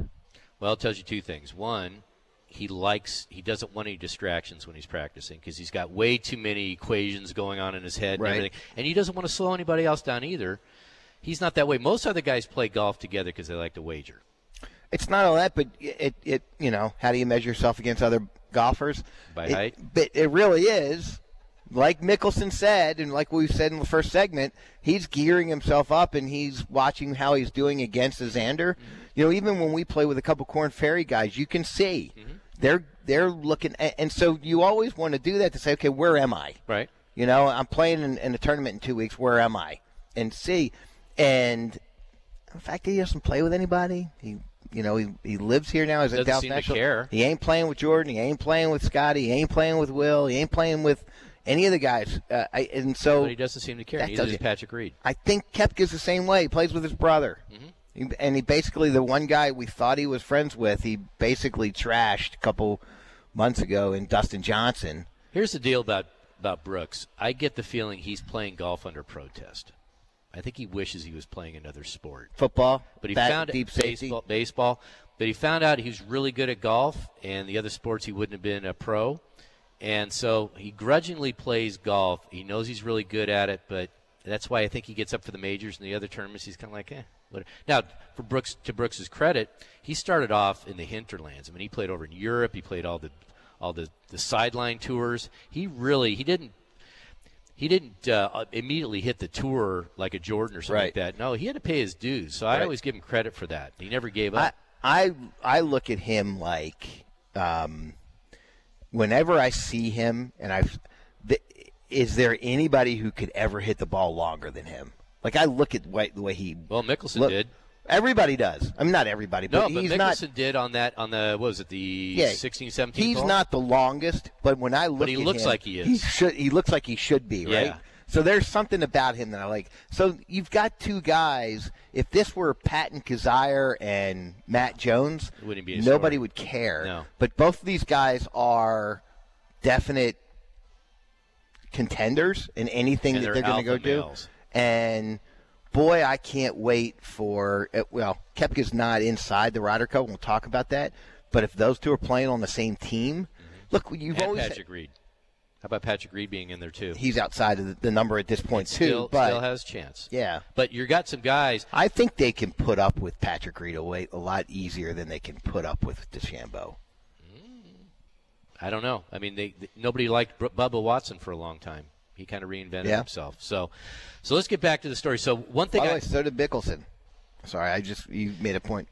Well, it tells you two things. One, he likes he doesn't want any distractions when he's practicing because he's got way too many equations going on in his head and Right. everything, and he doesn't want to slow anybody else down either. He's not that way. Most other guys play golf together because they like to wager. It's not all that, but it, it, you know, how do you measure yourself against other golfers? By It- height? But it really is, like Mickelson said, and like we said in the first segment, he's gearing himself up and he's watching how he's doing against Xander. Mm-hmm. You know, even when we play with a couple Corn Ferry guys, you can see they're they're looking, and, so you always want to do that to say, okay, where am I? Right. You know, I'm playing in, in a tournament in two weeks. Where am I? And see, and the fact that he doesn't play with anybody, he, you know, he, he lives here now. He's at Doesn't Dallas seem to National. care. He ain't playing with Jordan. He ain't playing with Scotty. He ain't playing with Will. He ain't playing with any of the guys. Uh, I, and so but he doesn't seem to care. that Neither does you- Patrick Reed. I think Koepka's the same way. He plays with his brother. Mm-hmm. And he basically, the one guy we thought he was friends with, he basically trashed a couple months ago in Dustin Johnson. Here's the deal about about Brooks. I get the feeling he's playing golf under protest. I think he wishes he was playing another sport. Football, But he bat- found deep safety. baseball, baseball. But he found out he was really good at golf, and the other sports he wouldn't have been a pro. And so he grudgingly plays golf. He knows he's really good at it, but that's why I think he gets up for the majors and the other tournaments. He's kind of like, eh. Whatever. Now, for Brooks, to Brooks's credit, he started off in the hinterlands. I mean, he played over in Europe. He played all the all the, the sideline tours. He really he didn't he didn't uh, immediately hit the tour like a Jordan or something like that. No, he had to pay his dues. So I always give him credit for that. He never gave up. I I look at him like um, whenever I see him, and I've is there anybody who could ever hit the ball longer than him? Like I look at the way, the way he well, Mickelson look- did. Everybody does. I mean, not everybody, No, but but he's Mickelson not. did on that on the what was it the Yeah, 16, 17 He's hole? not the longest, but when I look, he at looks him, like he is. He should. He looks like he should be, right? So there's something about him that I like. So you've got two guys. If this were Patton Kizzire and Matt Jones, It wouldn't be a nobody story. would care. No. But both of these guys are definite contenders in anything And that they're they're going to go alpha do. males. And boy, I can't wait for. uh, Well, Koepka's not inside the Ryder Cup. We'll talk about that. But if those two are playing on the same team, look, you've Mm-hmm. and always Patrick Reed. How about Patrick Reed being in there too? he's outside of the, the number at this point too. still, but still has chance. yeah, But you've got some guys. I think they can put up with Patrick Reed a, way, a lot easier than they can put up with DeChambeau. I don't know. I mean, they, they nobody liked Bubba Watson for a long time. He kind of reinvented Yeah. himself. So, so let's get back to the story. So one thing, By the I, way, so did Mickelson. Sorry, I just you made a point.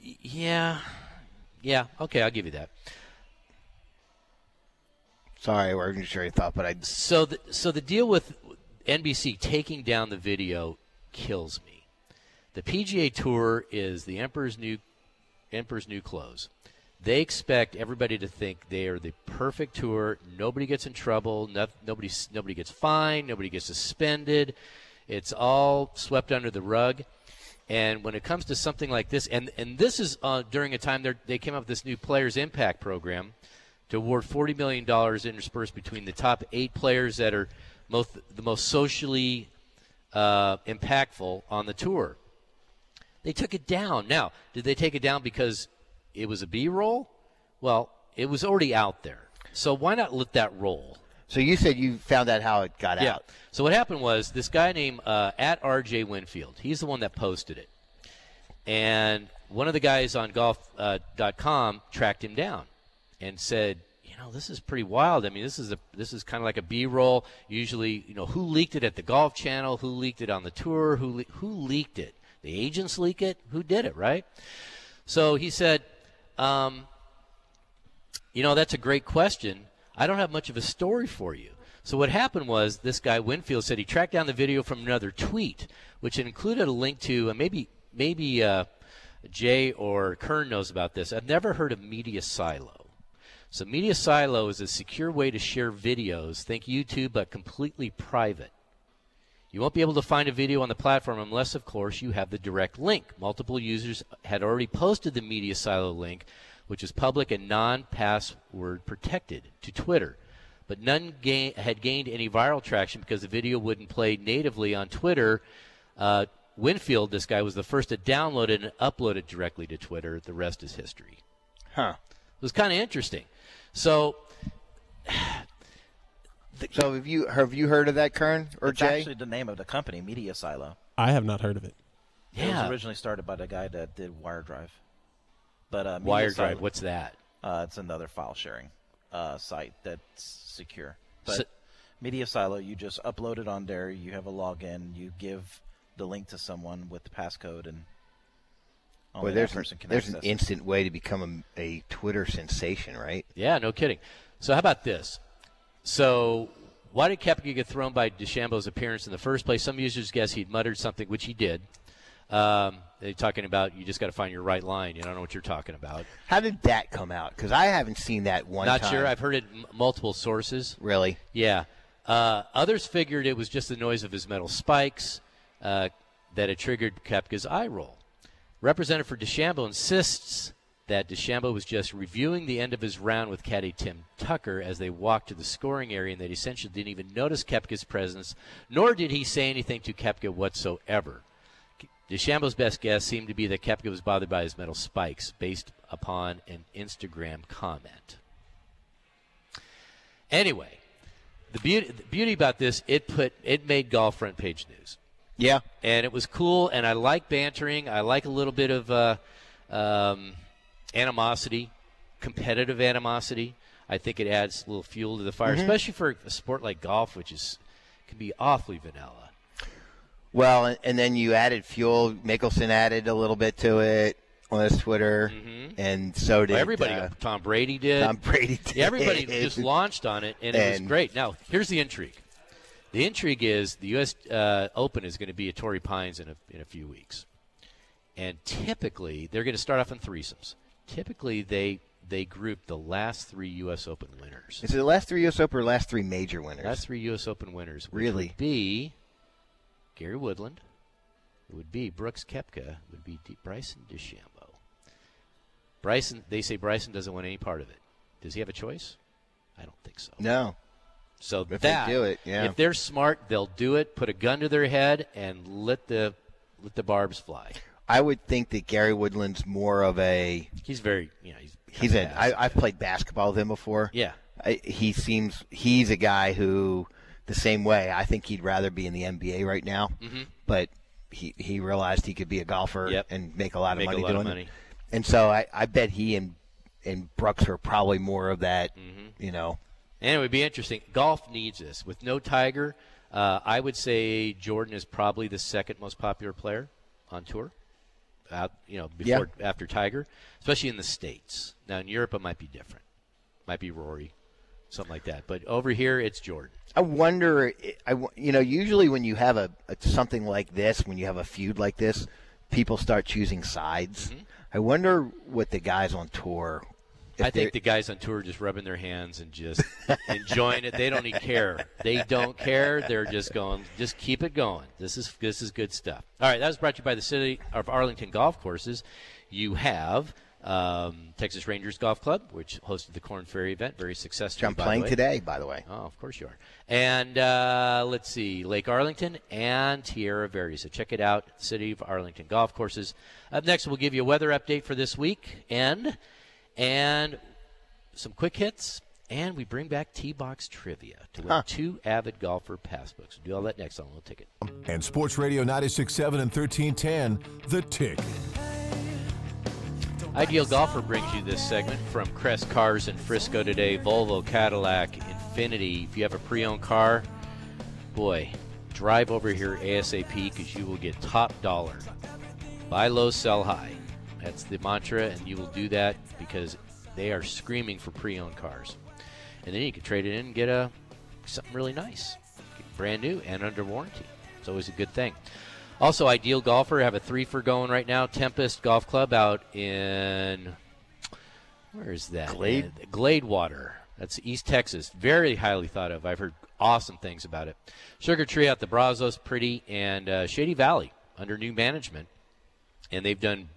yeah, yeah, okay, I'll give you that. Sorry, I wasn't sure you thought, but I So, the, so the deal with NBC taking down the video kills me. The PGA Tour is the Emperor's new Emperor's new clothes. They expect everybody to think they are the perfect tour. Nobody gets in trouble. No, nobody nobody gets fined. Nobody gets suspended. It's all swept under the rug. And when it comes to something like this, and and this is uh, during a time they came up with this new Players Impact program to award forty million dollars interspersed between the top eight players that are most the most socially uh, impactful on the tour. They took it down. Now, did they take it down because it was a B-roll? Well, it was already out there. So why not let that roll? So you said you found out how it got yeah. out. So what happened was this guy named uh, at RJ Winfield. He's the one that posted it, and one of the guys on golf.com tracked him down and said, you know, this is pretty wild. I mean, this is a this is kind of like a B-roll. Usually, you know, who leaked it at the Golf Channel? Who leaked it on the tour? Who le- who leaked it? The agents leak it? Who did it? Right? So he said, um, you know, that's a great question. I don't have much of a story for you. So what happened was this guy Winfield said he tracked down the video from another tweet, which included a link to uh, maybe maybe uh, Jay or Kern knows about this. I've never heard of Media Silo. So Media Silo is a secure way to share videos. Think YouTube, but completely private. You won't be able to find a video on the platform unless, of course, you have the direct link. Multiple users had already posted the Media Silo link, which is public and non password protected, to Twitter. But none ga- had gained any viral traction because the video wouldn't play natively on Twitter. Uh, Winfield, this guy, was the first to download it and upload it directly to Twitter. The rest is history. Huh. It was kind of interesting. So, So have you have you heard of that, Kern or it's Jay? actually the name of the company, Media Silo. I have not heard of it. Yeah, It was originally started by the guy that did WireDrive. But uh, Media Wire Silo- Drive, what's that? Uh, it's another file sharing uh, site that's secure. But So- Media Silo, you just upload it on there. You have a login. You give the link to someone with the passcode, and Boy, there's that person can there's an access it. instant way to become a, a Twitter sensation, right? Yeah, no kidding. So how about this? So why did Koepka get thrown by DeChambeau's appearance in the first place? Some users guess he'd muttered something, which he did. Um, they're talking about you just got to find your right line. You don't know what you're talking about. How did that come out? Because I haven't seen that one. Not time. sure. I've heard it m- multiple sources. really. Yeah. Uh, others figured it was just the noise of his metal spikes uh, that had triggered Koepka's eye roll. Representative for DeChambeau insists that DeChambeau was just reviewing the end of his round with caddy Tim Tucker as they walked to the scoring area and that he essentially didn't even notice Koepka's presence, nor did he say anything to Koepka whatsoever. DeChambeau's best guess seemed to be that Koepka was bothered by his metal spikes based upon an Instagram comment. Anyway, the beauty, the beauty about this, it put it made golf front page news, Yeah. and it was cool. And I like bantering. I like a little bit of uh, um, animosity, competitive animosity. I think it adds a little fuel to the fire, Mhm. especially for a sport like golf, which is can be awfully vanilla. Well, and, and then you added fuel. Mickelson added a little bit to it on his Twitter, and so did Well, everybody, uh, Tom Brady did. Tom Brady did. Yeah, everybody just launched on it, and, it was great. Now, here's the intrigue. The intrigue is the U.S. Uh, Open is going to be at Torrey Pines in a, in a few weeks, and typically they're going to start off in threesomes. Typically, they they group the last three U.S. Open winners. Is it the last three U.S. Open or last three major winners? Last three U.S. Open winners. Really? Would be Gary Woodland. It would be Brooks Koepka. It would be D- Bryson DeChambeau. Bryson. They say Bryson doesn't want any part of it. Does he have a choice? I don't think so. No. So If they do it, yeah. if they're smart, they'll do it. Put a gun to their head and let the let the barbs fly. I would think that Gary Woodland's more of a. He's very, you know, he's He's a. I, I've played basketball with him before. Yeah. I, he seems he's a guy who the same way. I think he'd rather be in the NBA right now, Mhm. but he he realized he could be a golfer Yep. and make a lot of Make a money lot of doing money. it. And so I, I bet he and and Brooks are probably more of that. Mm-hmm. You know, And it would be interesting. Golf needs this. With no Tiger, uh, I would say Jordan is probably the second most popular player on tour. Out, you know, before after Tiger, especially in the states. Now in Europe, it might be different. Might be Rory, something like that. But over here, it's Jordan. I wonder. I you know usually when you have a, a something like this, when you have a feud like this, people start choosing sides. Mm-hmm. I wonder what the guys on tour. I think the guys on tour are just rubbing their hands and just enjoying it. They don't even care. They don't care. They're just going, just keep it going. This is this is good stuff. All right, that was brought to you by the City of Arlington Golf Courses. You have um, Texas Rangers Golf Club, which hosted the Corn Ferry event, very successful. I'm playing today, by the way. Oh, of course you are. And uh, let's see, Lake Arlington and Tierra Verde. So check it out, City of Arlington Golf Courses. Up next, we'll give you a weather update for this week and and some quick hits. And we bring back T-Box Trivia to win Huh. two avid golfer passbooks. We'll do all that next on We'll Ticket. And Sports Radio 96.7 and 1310, The Tick. Ideal Golfer brings you this segment from Crest Cars in Frisco today. Volvo, Cadillac, Infiniti. If you have a pre-owned car, boy, drive over here ASAP because you will get top dollar. Buy low, sell high. That's the mantra, and you will do that because they are screaming for pre-owned cars. And then you can trade it in and get a something really nice, brand new and under warranty. It's always a good thing. Also, Ideal Golfer have a three for going right now. Tempest Golf Club out in where is that? Glade? Uh, Gladewater. That's East Texas. Very highly thought of. I've heard awesome things about it. Sugar Tree out the Brazos, pretty, and uh, Shady Valley under new management, and they've done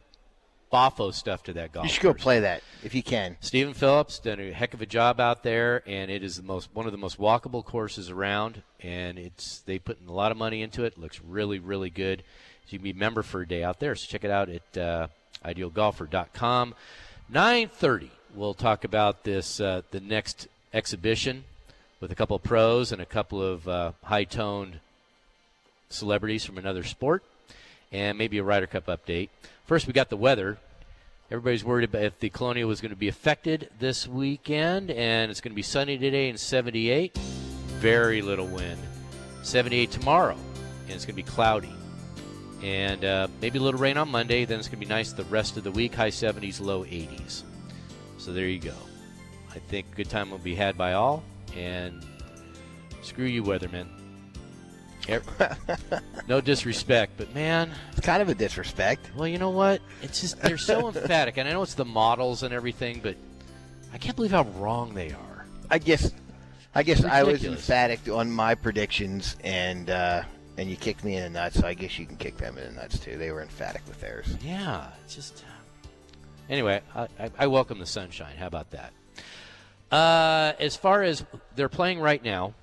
boffo stuff to that golf. You should go play that if you can. Stephen Phillips done a heck of a job out there, and it is the most one of the most walkable courses around. And it's they put a lot of money into it. Looks really, really good. So you can be a member for a day out there. So check it out at uh, idealgolfer.com. Nine thirty. We'll talk about this uh, the next exhibition with a couple of pros and a couple of uh, high-toned celebrities from another sport, and maybe a Ryder Cup update. First, we got the weather. Everybody's worried about if the Colonial was going to be affected this weekend, and it's going to be sunny today and 78. Very little wind. 78 tomorrow, and it's going to be cloudy. And uh, maybe a little rain on Monday. Then it's going to be nice the rest of the week. High 70s, low 80s. So there you go. I think good time will be had by all. And screw you, weathermen. No disrespect, but man, It's kind of a disrespect. well, you know what? It's just they're so emphatic, and I know it's the models and everything, but I can't believe how wrong they are. I guess, I guess I was emphatic on my predictions, and uh, and you kicked me in the nuts. So I guess you can kick them in the nuts too. They were emphatic with theirs. Yeah, just. Anyway, I, I, I welcome the sunshine. How about that? Uh, as far as they're playing right now,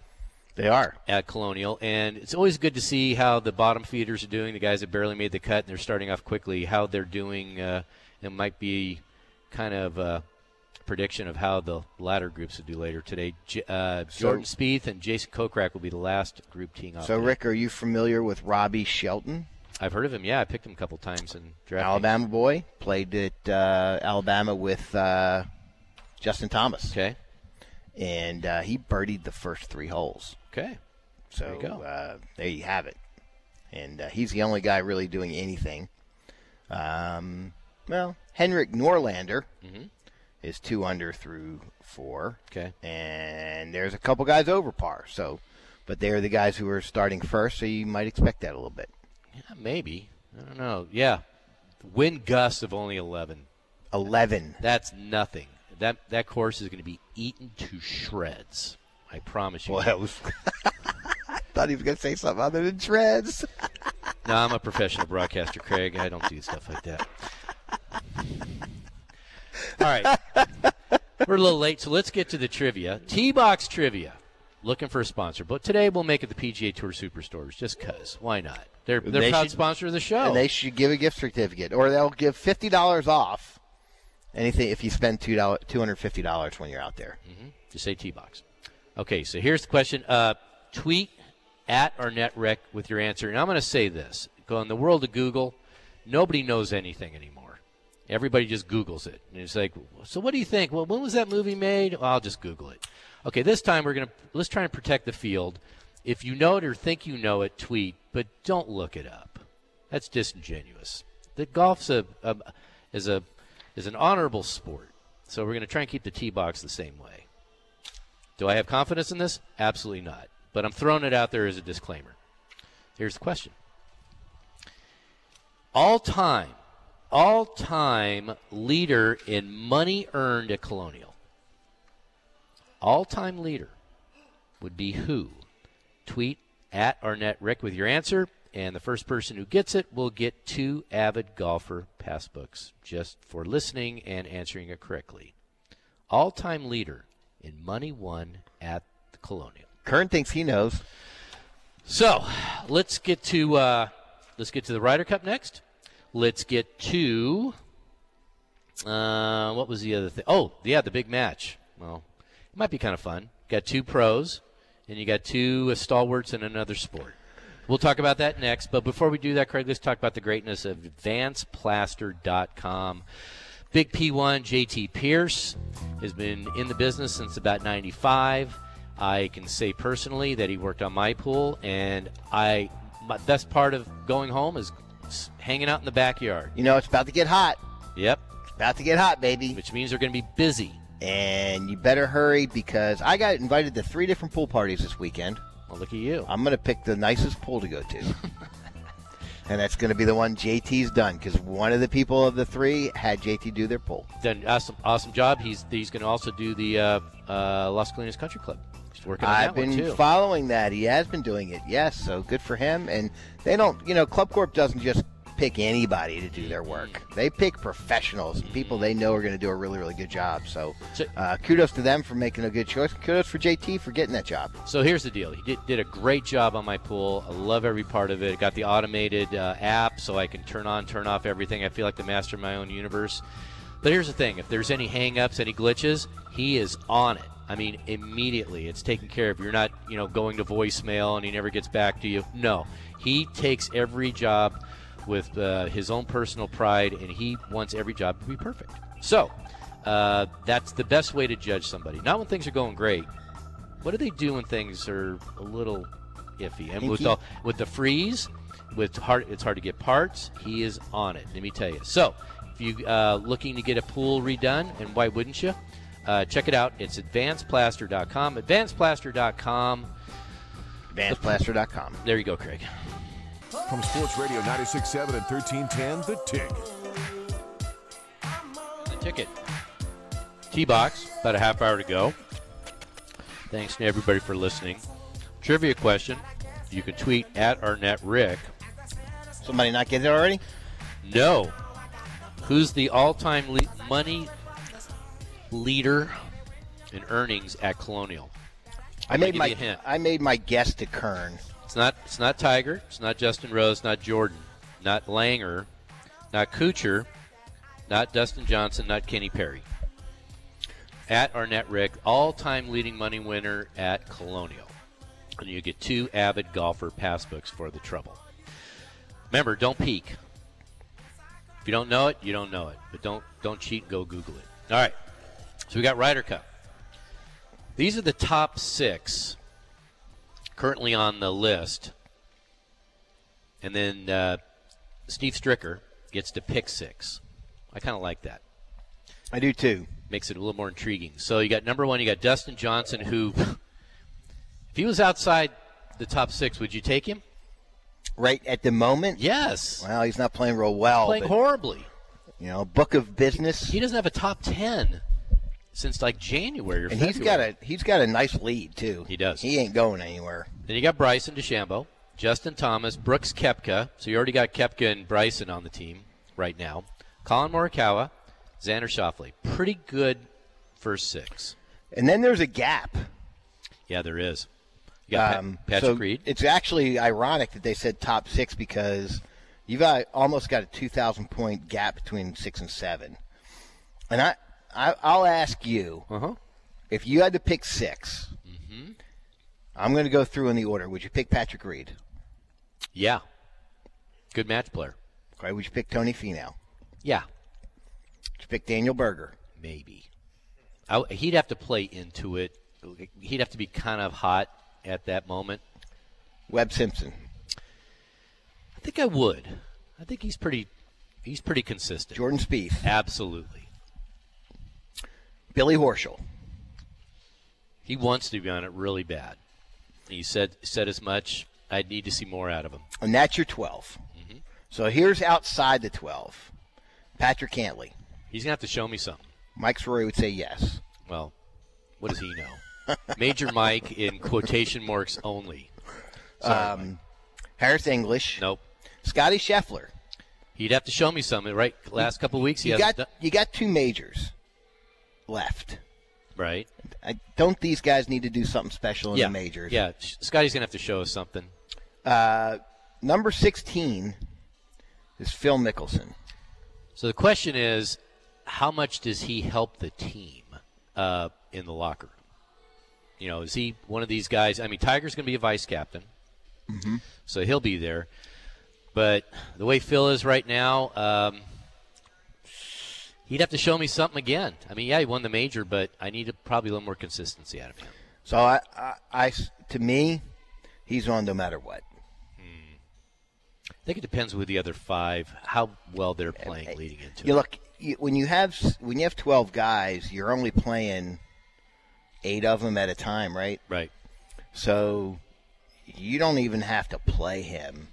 They are. at Colonial, and it's always good to see how the bottom feeders are doing. The guys that barely made the cut and they're starting off quickly, how they're doing. Uh, it might be kind of a prediction of how the latter groups will do later today. J- uh, So- Jordan Spieth and Jason Kokrak will be the last group teeing off. So today. Rick, are you familiar with Robbie Shelton? I've heard of him. Yeah, I picked him a couple times in draft. Alabama boy, played at uh, Alabama with uh, Justin Thomas. Okay. And uh, he birdied the first three holes. Okay. So There you go. Uh, there you have it. And uh, he's the only guy really doing anything. Um, well, Henrik Norlander Mhm. is two under through four. Okay. And there's a couple guys over par. So, but they're the guys who are starting first, so you might expect that a little bit. Yeah, maybe. I don't know. Yeah, wind gusts of only eleven. Eleven. That's nothing. That that course is going to be eaten to shreds. I promise you. Well, that was. I thought he was going to say something other than shreds. No, I'm a professional broadcaster, Craig. I don't do stuff like that. All right. We're a little late, so let's get to the trivia. T Box Trivia. Looking for a sponsor. But today we'll make it the PGA Tour Superstores, just because. Why not? They're, they're They proud should- sponsor of the show. And they should give a gift certificate, or they'll give fifty dollars off anything if you spend two dollars, two hundred fifty dollars when you're out there. Mm-hmm. Just say T Box. Okay, so here's the question. Uh, tweet at ArnettRick with your answer. And I'm going to say this. In the world of Google, nobody knows anything anymore. Everybody just Googles it. And it's like, so what do you think? Well, when was that movie made? Well, I'll just Google it. Okay, this time we're going to let's try and protect the field. If you know it or think you know it, tweet, but don't look it up. That's disingenuous. The golf's a, a is a is an honorable sport. So we're going to try and keep the tee box the same way. Do I have confidence in this? Absolutely not. But I'm throwing it out there as a disclaimer. Here's the question. All time, all time leader in money earned at Colonial. All time leader would be who? Tweet at Arnett Rick with your answer, and the first person who gets it will get two avid golfer passbooks just for listening and answering it correctly. All time leader in money won at the Colonial. Kern thinks he knows. So let's get to uh, let's get to the Ryder Cup next. Let's get to uh, what was the other thing? Oh, yeah, the big match. Well, it might be kind of fun. Got two pros, and you got two stalwarts in another sport. We'll talk about that next. But before we do that, Craig, let's talk about the greatness of advanceplaster.com. Big P1 JT Pierce has been in the business since about 95. I can say personally that he worked on my pool, and I my best part of going home is hanging out in the backyard. You know, it's about to get hot. Yep. It's about to get hot, baby. Which means they're going to be busy. And you better hurry because I got invited to three different pool parties this weekend. Well, look at you. I'm going to pick the nicest pool to go to. and that's going to be the one JT's done because one of the people of the three had JT do their pool. Done awesome, awesome job. He's he's going to also do the uh, uh, Las Colinas Country Club. He's working on I've that one been following that. He has been doing it. Yes, so good for him. And they don't, you know, Club Corp doesn't just pick anybody to do their work. They pick professionals, and people they know are going to do a really, really good job. So, uh, kudos to them for making a good choice. Kudos for JT for getting that job. So here's the deal. He did, did a great job on my pool. I love every part of it. Got the automated uh, app so I can turn on, turn off everything. I feel like the master of my own universe. But here's the thing if there's any hangups, any glitches, he is on it. I mean, immediately. It's taken care of. You're not, you know, going to voicemail and he never gets back to you. No. He takes every job with uh, his own personal pride and he wants every job to be perfect. So, uh, that's the best way to judge somebody. Not when things are going great. What do they do when things are a little iffy? And with, the, with the freeze, with hard, it's hard to get parts. He is on it. Let me tell you. So, if you uh, looking to get a pool redone, and why wouldn't you? Uh, check it out. It's advancedplaster.com. Advancedplaster.com. Advancedplaster.com. There you go, Craig. From Sports Radio 96.7 and 1310, The Tick. The ticket. T box, about a half hour to go. Thanks to everybody for listening. Trivia question. You can tweet at Arnett Rick. Somebody not get it already? No. Who's the all-time le- money leader in earnings at Colonial? I I'm made my a hint. I made my guess to Kern. It's not. It's not Tiger. It's not Justin Rose. Not Jordan. Not Langer. Not Kuchar. Not Dustin Johnson. Not Kenny Perry. At Arnett Rick, all-time leading money winner at Colonial, and you get two avid golfer passbooks for the trouble. Remember, don't peek. If you don't know it, you don't know it. But don't don't cheat and go Google it. All right. So we got Ryder Cup. These are the top six currently on the list. And then uh, Steve Stricker gets to pick six. I kind of like that. I do too. Makes it a little more intriguing. So you got number one, you got Dustin Johnson, who, if he was outside the top six, would you take him? Right at the moment? Yes. Well, he's not playing real well. Playing but, horribly. You know, book of business. He doesn't have a top ten since like January or and he's got a he's got a nice lead too. He does. He ain't going anywhere. Then you got Bryson DeChambeau, Justin Thomas, Brooks Koepka. So you already got Koepka and Bryson on the team right now. Collin Morikawa, Xander Schauffele. Pretty good first six. And then there's a gap. Yeah, there is. You got Pat- Um, Patrick so Reed. It's actually ironic that they said top six because you've got almost got a 2,000 point gap between six and seven. And I, I I'll ask you Uh-huh. if you had to pick 6 Mm-hmm. I'm going to go through in the order. Would you pick Patrick Reed? Yeah. Good match player. Okay. Would you pick Tony Finau? Yeah. Would you pick Daniel Berger? Maybe. I, he'd have to play into it. He'd have to be kind of hot at that moment. Webb Simpson. I think I would. I think he's pretty. He's pretty consistent. Jordan Spieth. Absolutely. Billy Horschel. He wants to be on it really bad. He said said as much. I'd need to see more out of him. And that's your 12. Mm-hmm. So here's outside the 12. Patrick Cantlay. He's gonna have to show me something. Mike Rory would say yes. Well, what does he know? Major Mike in quotation marks only. Sorry, Um, Harris English. Nope. Scotty Scheffler. He'd have to show me something, right? Last couple of weeks, he you got done- you got two majors left. right. I, don't these guys need to do something special in yeah, the majors? yeah. Scotty's gonna have to show us something. Uh, number 16 is Phil Mickelson. So the question is, how much does he help the team uh, in the locker room? You know, is he one of these guys? I mean, Tiger's going to be a vice captain, Mm-hmm. so he'll be there. But the way Phil is right now, um, he'd have to show me something again. I mean, yeah, he won the major, but I need probably a little more consistency out of him. So I, I, I- to me, he's on no matter what. Hmm. I think it depends with the other five how well they're playing leading into You it. look you, when you have when you have 12 guys, you're only playing eight of them at a time, right? Right. So you don't even have to play him,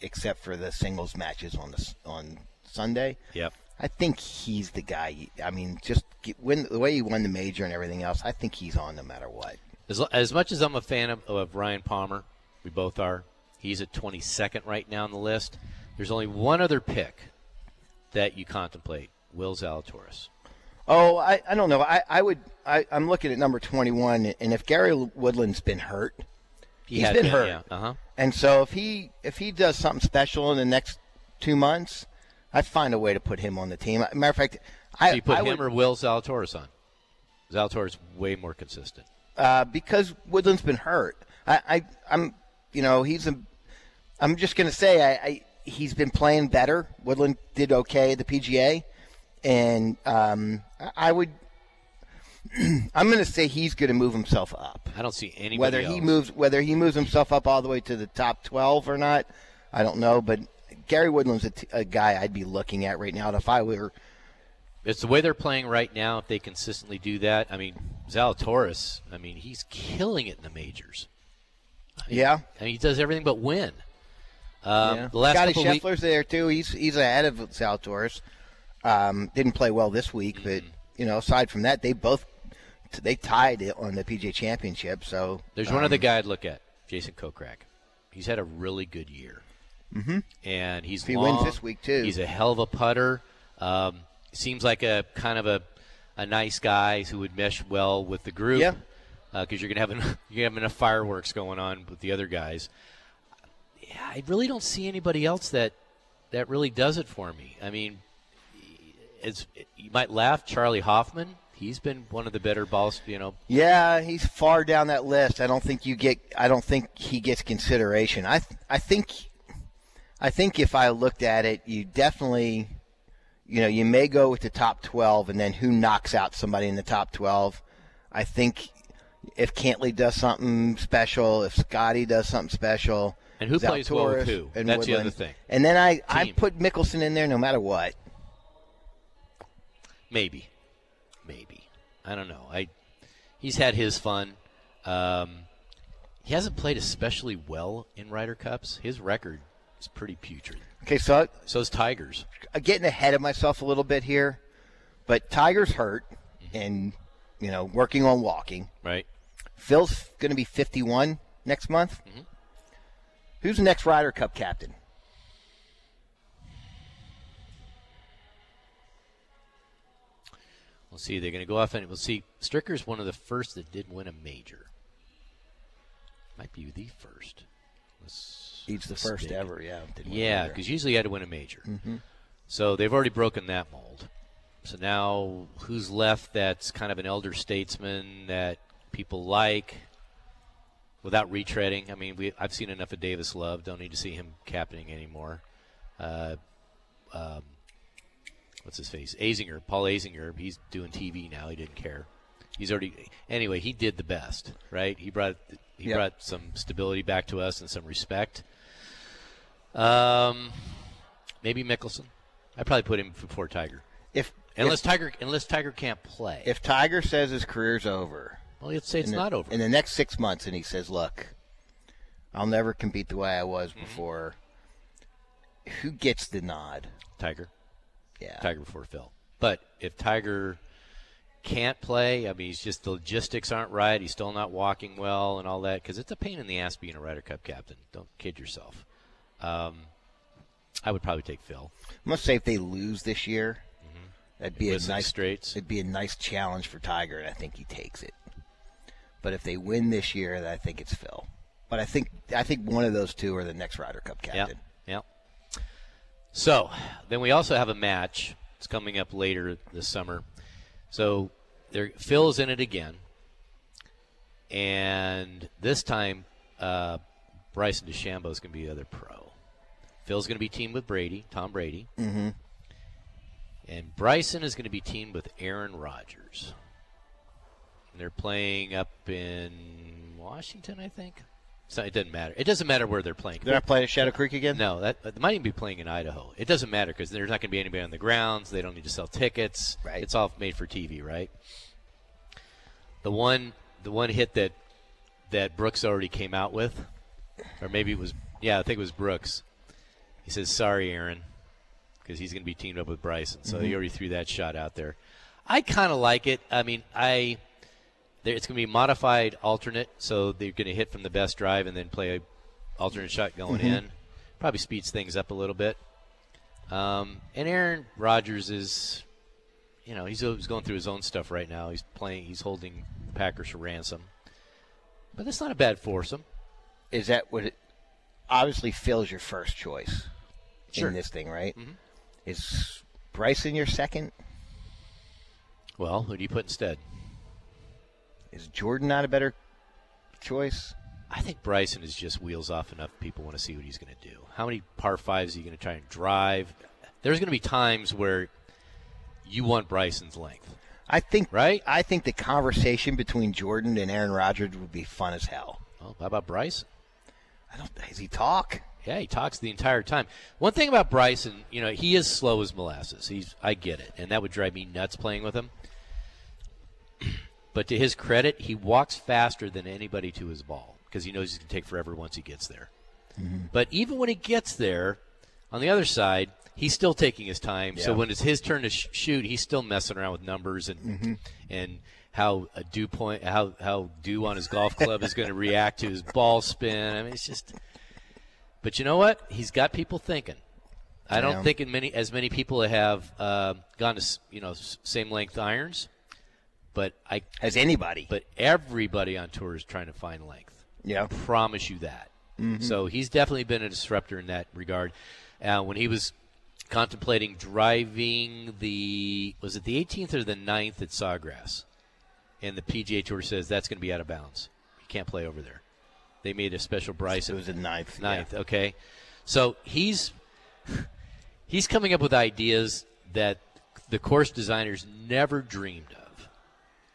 except for the singles matches on the on Sunday. Yep. I think he's the guy. I mean, just get, win the way he won the major and everything else. I think he's on no matter what. As, as much as I'm a fan of, of Ryan Palmer, we both are. He's at 22nd right now on the list. There's only one other pick that you contemplate: Will Zalatoris. Oh, I, I don't know. I, I would. I, I'm looking at number 21, and if Gary Woodland's been hurt, He has been, been, hurt. yeah, uh-huh. And so if he if he does something special in the next two months, I'd find a way to put him on the team. Matter of fact, I So you put I him would, or Will Zalatoris on. Zalatoris way more consistent. uh, because Woodland's been hurt. I, I I'm you know he's a. I'm just gonna say I, I he's been playing better. Woodland did okay at the PGA, and um, I- I would. I'm going to say he's going to move himself up. I don't see anybody whether else. he moves whether he moves himself up all the way to the top 12 or not. I don't know, but Gary Woodland's a, t- a guy I'd be looking at right now if I were. It's the way they're playing right now. If they consistently do that, I mean, Zalatoris. I mean, he's killing it in the majors. I mean, Yeah. I mean, he does everything but win. Um, Yeah. The last Scotty couple week- Scheffler's there too. He's he's ahead of Zalatoris. Um, didn't play well this week, but Mm-hmm. you know, aside from that, they both they tied it on the PGA Championship. So There's one um, other guy I'd look at, Jason Kokrak. He's had a really good year, Mhm. and he's If he long. wins this week, too. He's a hell of a putter. Um, seems like a kind of a a nice guy who would mesh well with the group. Yeah. because you're gonna have enough, you're gonna have enough fireworks going on with the other guys. Yeah, I really don't see anybody else that that really does it for me. I mean, it's you might laugh, Charley Hoffman. He's been one of the better balls, you know, Yeah, he's far down that list. I don't think you get. I don't think he gets consideration. I th- I think I think if I looked at it, you definitely, you know, you may go with the top twelve, and then who knocks out somebody in the top twelve. I think if Cantlay does something special, if Scotty does something special, And who plays well with who? and That's the other thing. And then I I put Mickelson in there no matter what. Maybe, maybe. I don't know. I he's had his fun. Um, he hasn't played especially well in Ryder Cups. His record is pretty putrid. Okay, so it's Tigers. I'm getting ahead of myself a little bit here, but Tigers hurt mm-hmm. and you know working on walking. Right. Phil's going to be 51 next month. Mm-hmm. Who's the next Ryder Cup captain? We'll see. They're going to go off and we'll see. Stricker's one of the first that did win a major. Might be the 1st He's the first big. ever, yeah. Yeah, because usually you had to win a major. Mm-hmm. So they've already broken that mold. So now who's left that's kind of an elder statesman that people like without retreading? I mean, we, I've seen enough of Davis Love. Don't need to see him captaining anymore. Uh, um, what's his face? Azinger, Paul Azinger. He's doing TV now. He didn't care. He's already anyway. He did the best, right? He brought he yep. brought some stability back to us and some respect. Um, maybe Mickelson. I probably put him before Tiger. If Unless if, Tiger, unless Tiger can't play. if Tiger says his career's over, well, let's say it's in the, not over. in the next six months, and he says, "Look, I'll never compete the way I was Mm-hmm. before." Who gets the nod? Tiger. Yeah. Tiger before Phil. But if Tiger can't play, I mean, he's just the logistics aren't right. He's still not walking well and all that because it's a pain in the ass being a Ryder Cup captain. Don't kid yourself. Um, I would probably take Phil. I must say, if they lose this year, that'd be a nice straights. It'd be a nice challenge for Tiger, and I think he takes it. But if they win this year, then I think it's Phil. But I think I think one of those two are the next Ryder Cup captain. Yeah. So then we also have a match. It's coming up later this summer. So there, Phil's in it again, and this time uh, Bryson DeChambeau is going to be the other pro. Phil's going to be teamed with Brady, Tom Brady, Mm-hmm. and Bryson is going to be teamed with Aaron Rodgers. And they're playing up in Washington, I think. So it doesn't matter. It doesn't matter where they're playing. They're not playing at Shadow Creek again. No, that they might even be playing in Idaho. It doesn't matter because there's not going to be anybody on the grounds. They don't need to sell tickets. Right. It's all made for TV, right? The one, the one hit that that Brooks already came out with, or maybe it was, yeah, I think it was Brooks. He says, "Sorry, Aaron," because he's going to be teamed up with Bryson. So he Mhm. already threw that shot out there. I kind of like it. I mean, I there, it's going to be modified alternate, so they're going to hit from the best drive and then play a alternate shot going Mhm. in. Probably speeds things up a little bit. Um, and Aaron Rodgers is, you know, he's, he's going through his own stuff right now. He's playing, he's holding the Packers for ransom. But that's not a bad foursome. Is that what? It, obviously, Phil's your first choice Sure. in this thing, right? Mhm. Is Bryson your second? Well, who do you put instead? Is Jordan not a better choice? I think Bryson is just wheels off enough. People want to see what he's going to do. How many par fives is he going to try and drive? There's going to be times where you want Bryson's length. I think right. I think the conversation between Jordan and Aaron Rodgers would be fun as hell. Oh, how about Bryson? I don't. Does he talk? Yeah, he talks the entire time. One thing about Bryson, you know, he is slow as molasses. He's I get it, and that would drive me nuts playing with him. But to his credit, he walks faster than anybody to his ball because he knows he's going to take forever once he gets there. But even when he gets there, on the other side, he's still taking his time. So when it's his turn to sh- shoot, he's still messing around with numbers and Mhm. and how a dew point, how how dew on his golf club is going to react to his ball spin. I mean, it's just. But you know what? He's got people thinking. I don't Yeah. think in many as many people have uh, gone to you know same length irons, but I Has anybody? But everybody on tour is trying to find length. Yeah. I promise you that. Mhm. So he's definitely been a disruptor in that regard. Uh, when he was contemplating driving the was it the 18th or the 9th at Sawgrass, and the PGA Tour says that's going to be out of bounds. You can't play over there. They made a special Bryson. It was the ninth. Ninth, okay. So he's he's coming up with ideas that the course designers never dreamed of.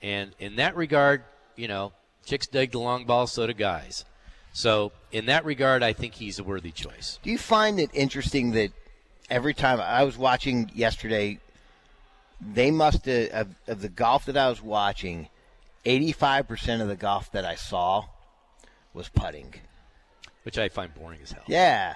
And in that regard, you know, chicks dig the long ball, so do guys. So in that regard, I think he's a worthy choice. Do you find it interesting that every time I was watching yesterday, they must have, of, of the golf that I was watching, 85% of the golf that I saw was putting. Which I find boring as hell. Yeah.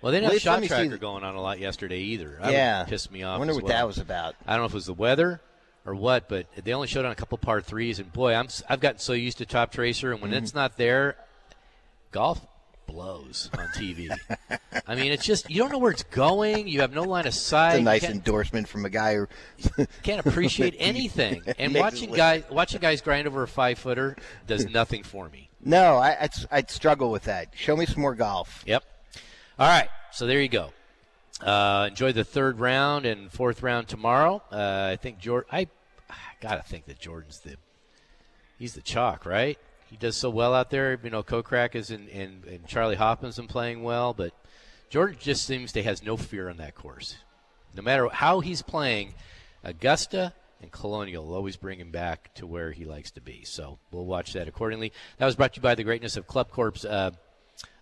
Well, they didn't have Let- shot see tracker going on a lot yesterday either. Yeah. pissed me off. I wonder what well. that was about. I don't know if it was the weather or what, but they only showed on a couple par threes, and boy, I'm I've gotten so used to Top Tracer, and when Mm-hmm. it's not there, golf blows on TV. I mean, it's just you don't know where it's going. You have no line of sight. It's a nice endorsement from a guy who can't appreciate anything. And watching guys watching guys grind over a five footer does nothing for me. No, I, I'd, I'd struggle with that. Show me some more golf. Yep. All right, so there you go. Uh, enjoy the third round and fourth round tomorrow. Uh, I think Jordan. I, I gotta think that Jordan's the he's the chalk, right? He does so well out there. You know, Kokrak is in, and, and Charley Hoffman's been playing well, but Jordan just seems to has no fear on that course. No matter how he's playing, Augusta and Colonial will always bring him back to where he likes to be. So we'll watch that accordingly. That was brought to you by the greatness of ClubCorp's uh,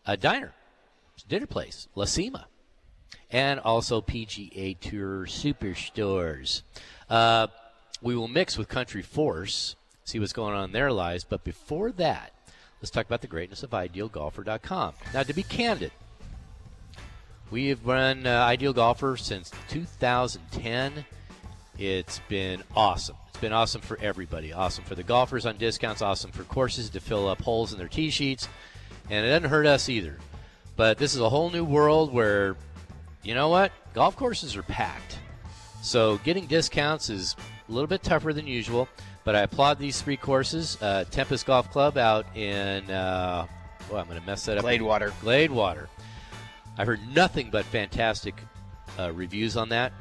uh, Diner, dinner place, La Cima, and also PGA Tour Superstores. Uh, we will mix with Country Force, see what's going on in their lives. But before that, let's talk about the greatness of IdealGolfer.com. Now, to be candid, we have run uh, Ideal Golfer since 2010. It's been awesome. It's been awesome for everybody. Awesome for the golfers on discounts, awesome for courses to fill up holes in their tee sheets, and it doesn't hurt us either. But this is a whole new world where, you know what? Golf courses are packed. So getting discounts is a little bit tougher than usual, but I applaud these three courses. Uh, Tempest Golf Club out in, uh, well, I'm going to mess that up. Gladewater. Gladewater. I've heard nothing but fantastic uh, reviews on that,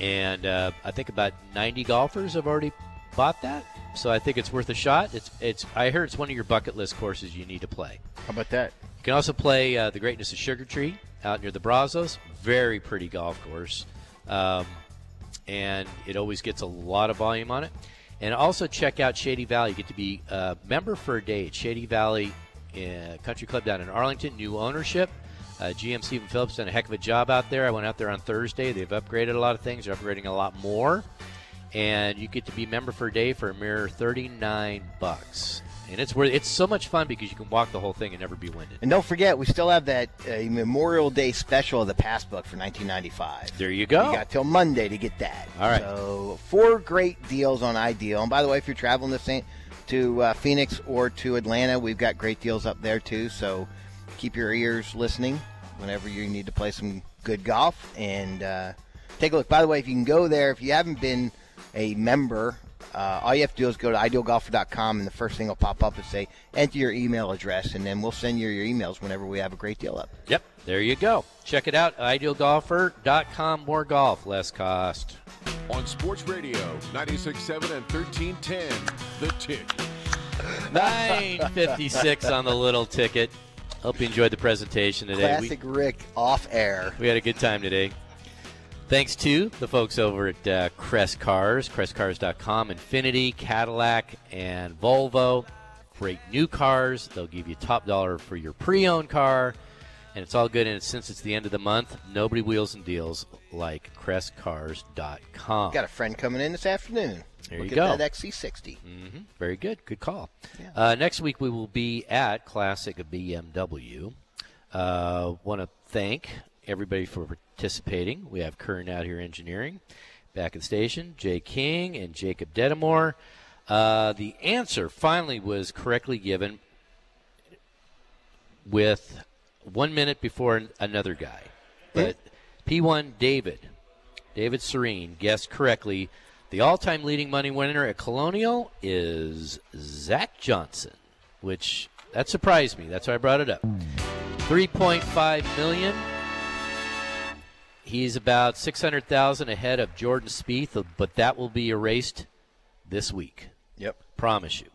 and uh, I think about 90 golfers have already bought that. So I think it's worth a shot. It's it's. I heard it's one of your bucket list courses you need to play. How about that? You can also play uh, the Greatness of Sugar Tree out near the Brazos. Very pretty golf course, um, and it always gets a lot of volume on it. And also check out Shady Valley. You get to be a member for a day at Shady Valley uh, Country Club down in Arlington. New ownership. Uh, GM Stephen Phillips done a heck of a job out there. I went out there on Thursday. They've upgraded a lot of things. They're upgrading a lot more, and you get to be member for a day for a mere thirty-nine bucks. And it's worth. It's so much fun because you can walk the whole thing and never be winded. And don't forget, we still have that uh, Memorial Day special of the Passbook for 1995. There you go. You got till Monday to get that. All right. So four great deals on Ideal. And by the way, if you're traveling to St. to uh, Phoenix or to Atlanta, we've got great deals up there too. So keep your ears listening whenever you need to play some good golf and uh, take a look. By the way, if you can go there, if you haven't been a member, uh, all you have to do is go to idealgolfer.com, and the first thing will pop up and say enter your email address, and then we'll send you your emails whenever we have a great deal up. Yep, there you go. Check it out, idealgolfer.com. More golf, less cost. On Sports Radio, 96.7 and 1310, The Tick. 956 on the little ticket. Hope you enjoyed the presentation today. Classic Rick off air. We, we had a good time today. Thanks to the folks over at uh, Crest Cars, crestcars.com, Infiniti, Cadillac, and Volvo. Great new cars. They'll give you top dollar for your pre owned car. And it's all good. And since it's the end of the month, nobody wheels and deals like crestcars.com. Got a friend coming in this afternoon. There Look you go. that XC60. hmm Very good. Good call. Yeah. Uh, next week we will be at Classic BMW. Uh, Want to thank everybody for participating. We have Kern out here engineering, back at the station, Jay King and Jacob Dedamore. Uh, the answer finally was correctly given with one minute before another guy. But P1 David, David Serene, guessed correctly. The all time leading money winner at Colonial is Zach Johnson, which that surprised me. That's why I brought it up. 3.5 million. He's about 600,000 ahead of Jordan Spieth, but that will be erased this week. Yep. Promise you.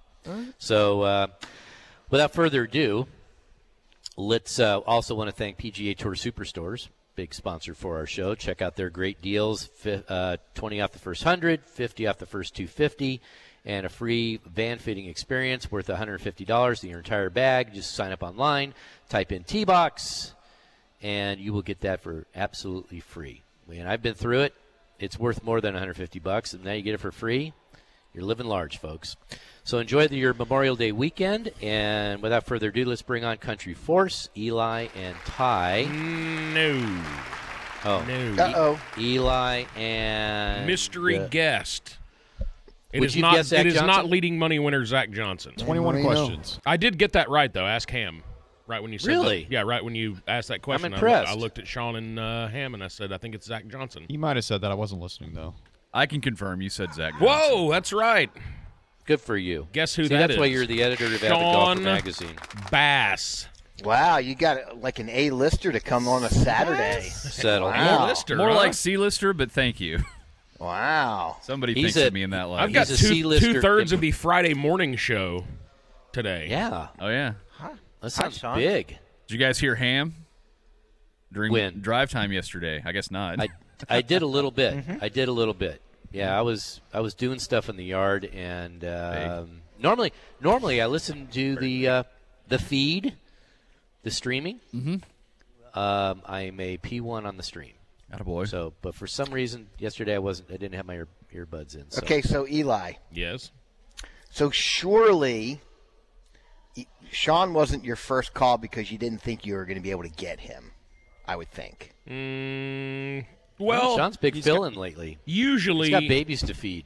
So, uh, without further ado, let's uh, also want to thank PGA Tour Superstores, big sponsor for our show. Check out their great deals: uh, twenty off the first hundred, fifty off the first two fifty, and a free van fitting experience worth one hundred fifty dollars. The entire bag. Just sign up online, type in T box, and you will get that for absolutely free. And I've been through it. It's worth more than 150 bucks, and now you get it for free. You're living large, folks. So enjoy the, your Memorial Day weekend, and without further ado, let's bring on Country Force, Eli and Ty. No. Oh, No. Uh-oh. Eli and Mystery uh, guest. It Would is you not. guess Zach it is not leading money winner Zach Johnson. 21 Marino. questions. I did get that right though. Ask Ham. Right when you said Really? that. Yeah, right when you asked that question. I looked- impressed. I, looked at Sean and uh, Ham and I said, I think it's Zach Johnson. You might have said that. I wasn't listening, though. I can confirm you said Zach. Johnson. Whoa, that's right. Good for you. Guess who See, that that's why you're the editor of Avid Golfer Sean magazine. Bass. Wow, you got like an A-lister to come on a Saturday. Settle. Wow. More lister. More huh? like C-lister, but thank you. Wow. Somebody He's thinks a- of me in that light. I've got He's a two C-lister two thirds of the Friday morning show today. Yeah, oh yeah. that sounds Sean. big. Did you guys hear Ham during When? drive time yesterday? I guess not. I I did a little bit. Mm-hmm. I did a little bit. Yeah, I was I was doing stuff in the yard, and um, normally normally I listen to the uh, the feed, the streaming. Mm-hmm. Um, I'm a P1 on the stream. Attaboy. So, but for some reason yesterday I wasn't. I didn't have my ear, earbuds in. So. Okay, so Eli. Yes. So surely, Sean wasn't your first call because you didn't think you were going to be able to get him. I would think. Mm, well, Sean's big he's filling got- lately. Usually, He's got babies to feed.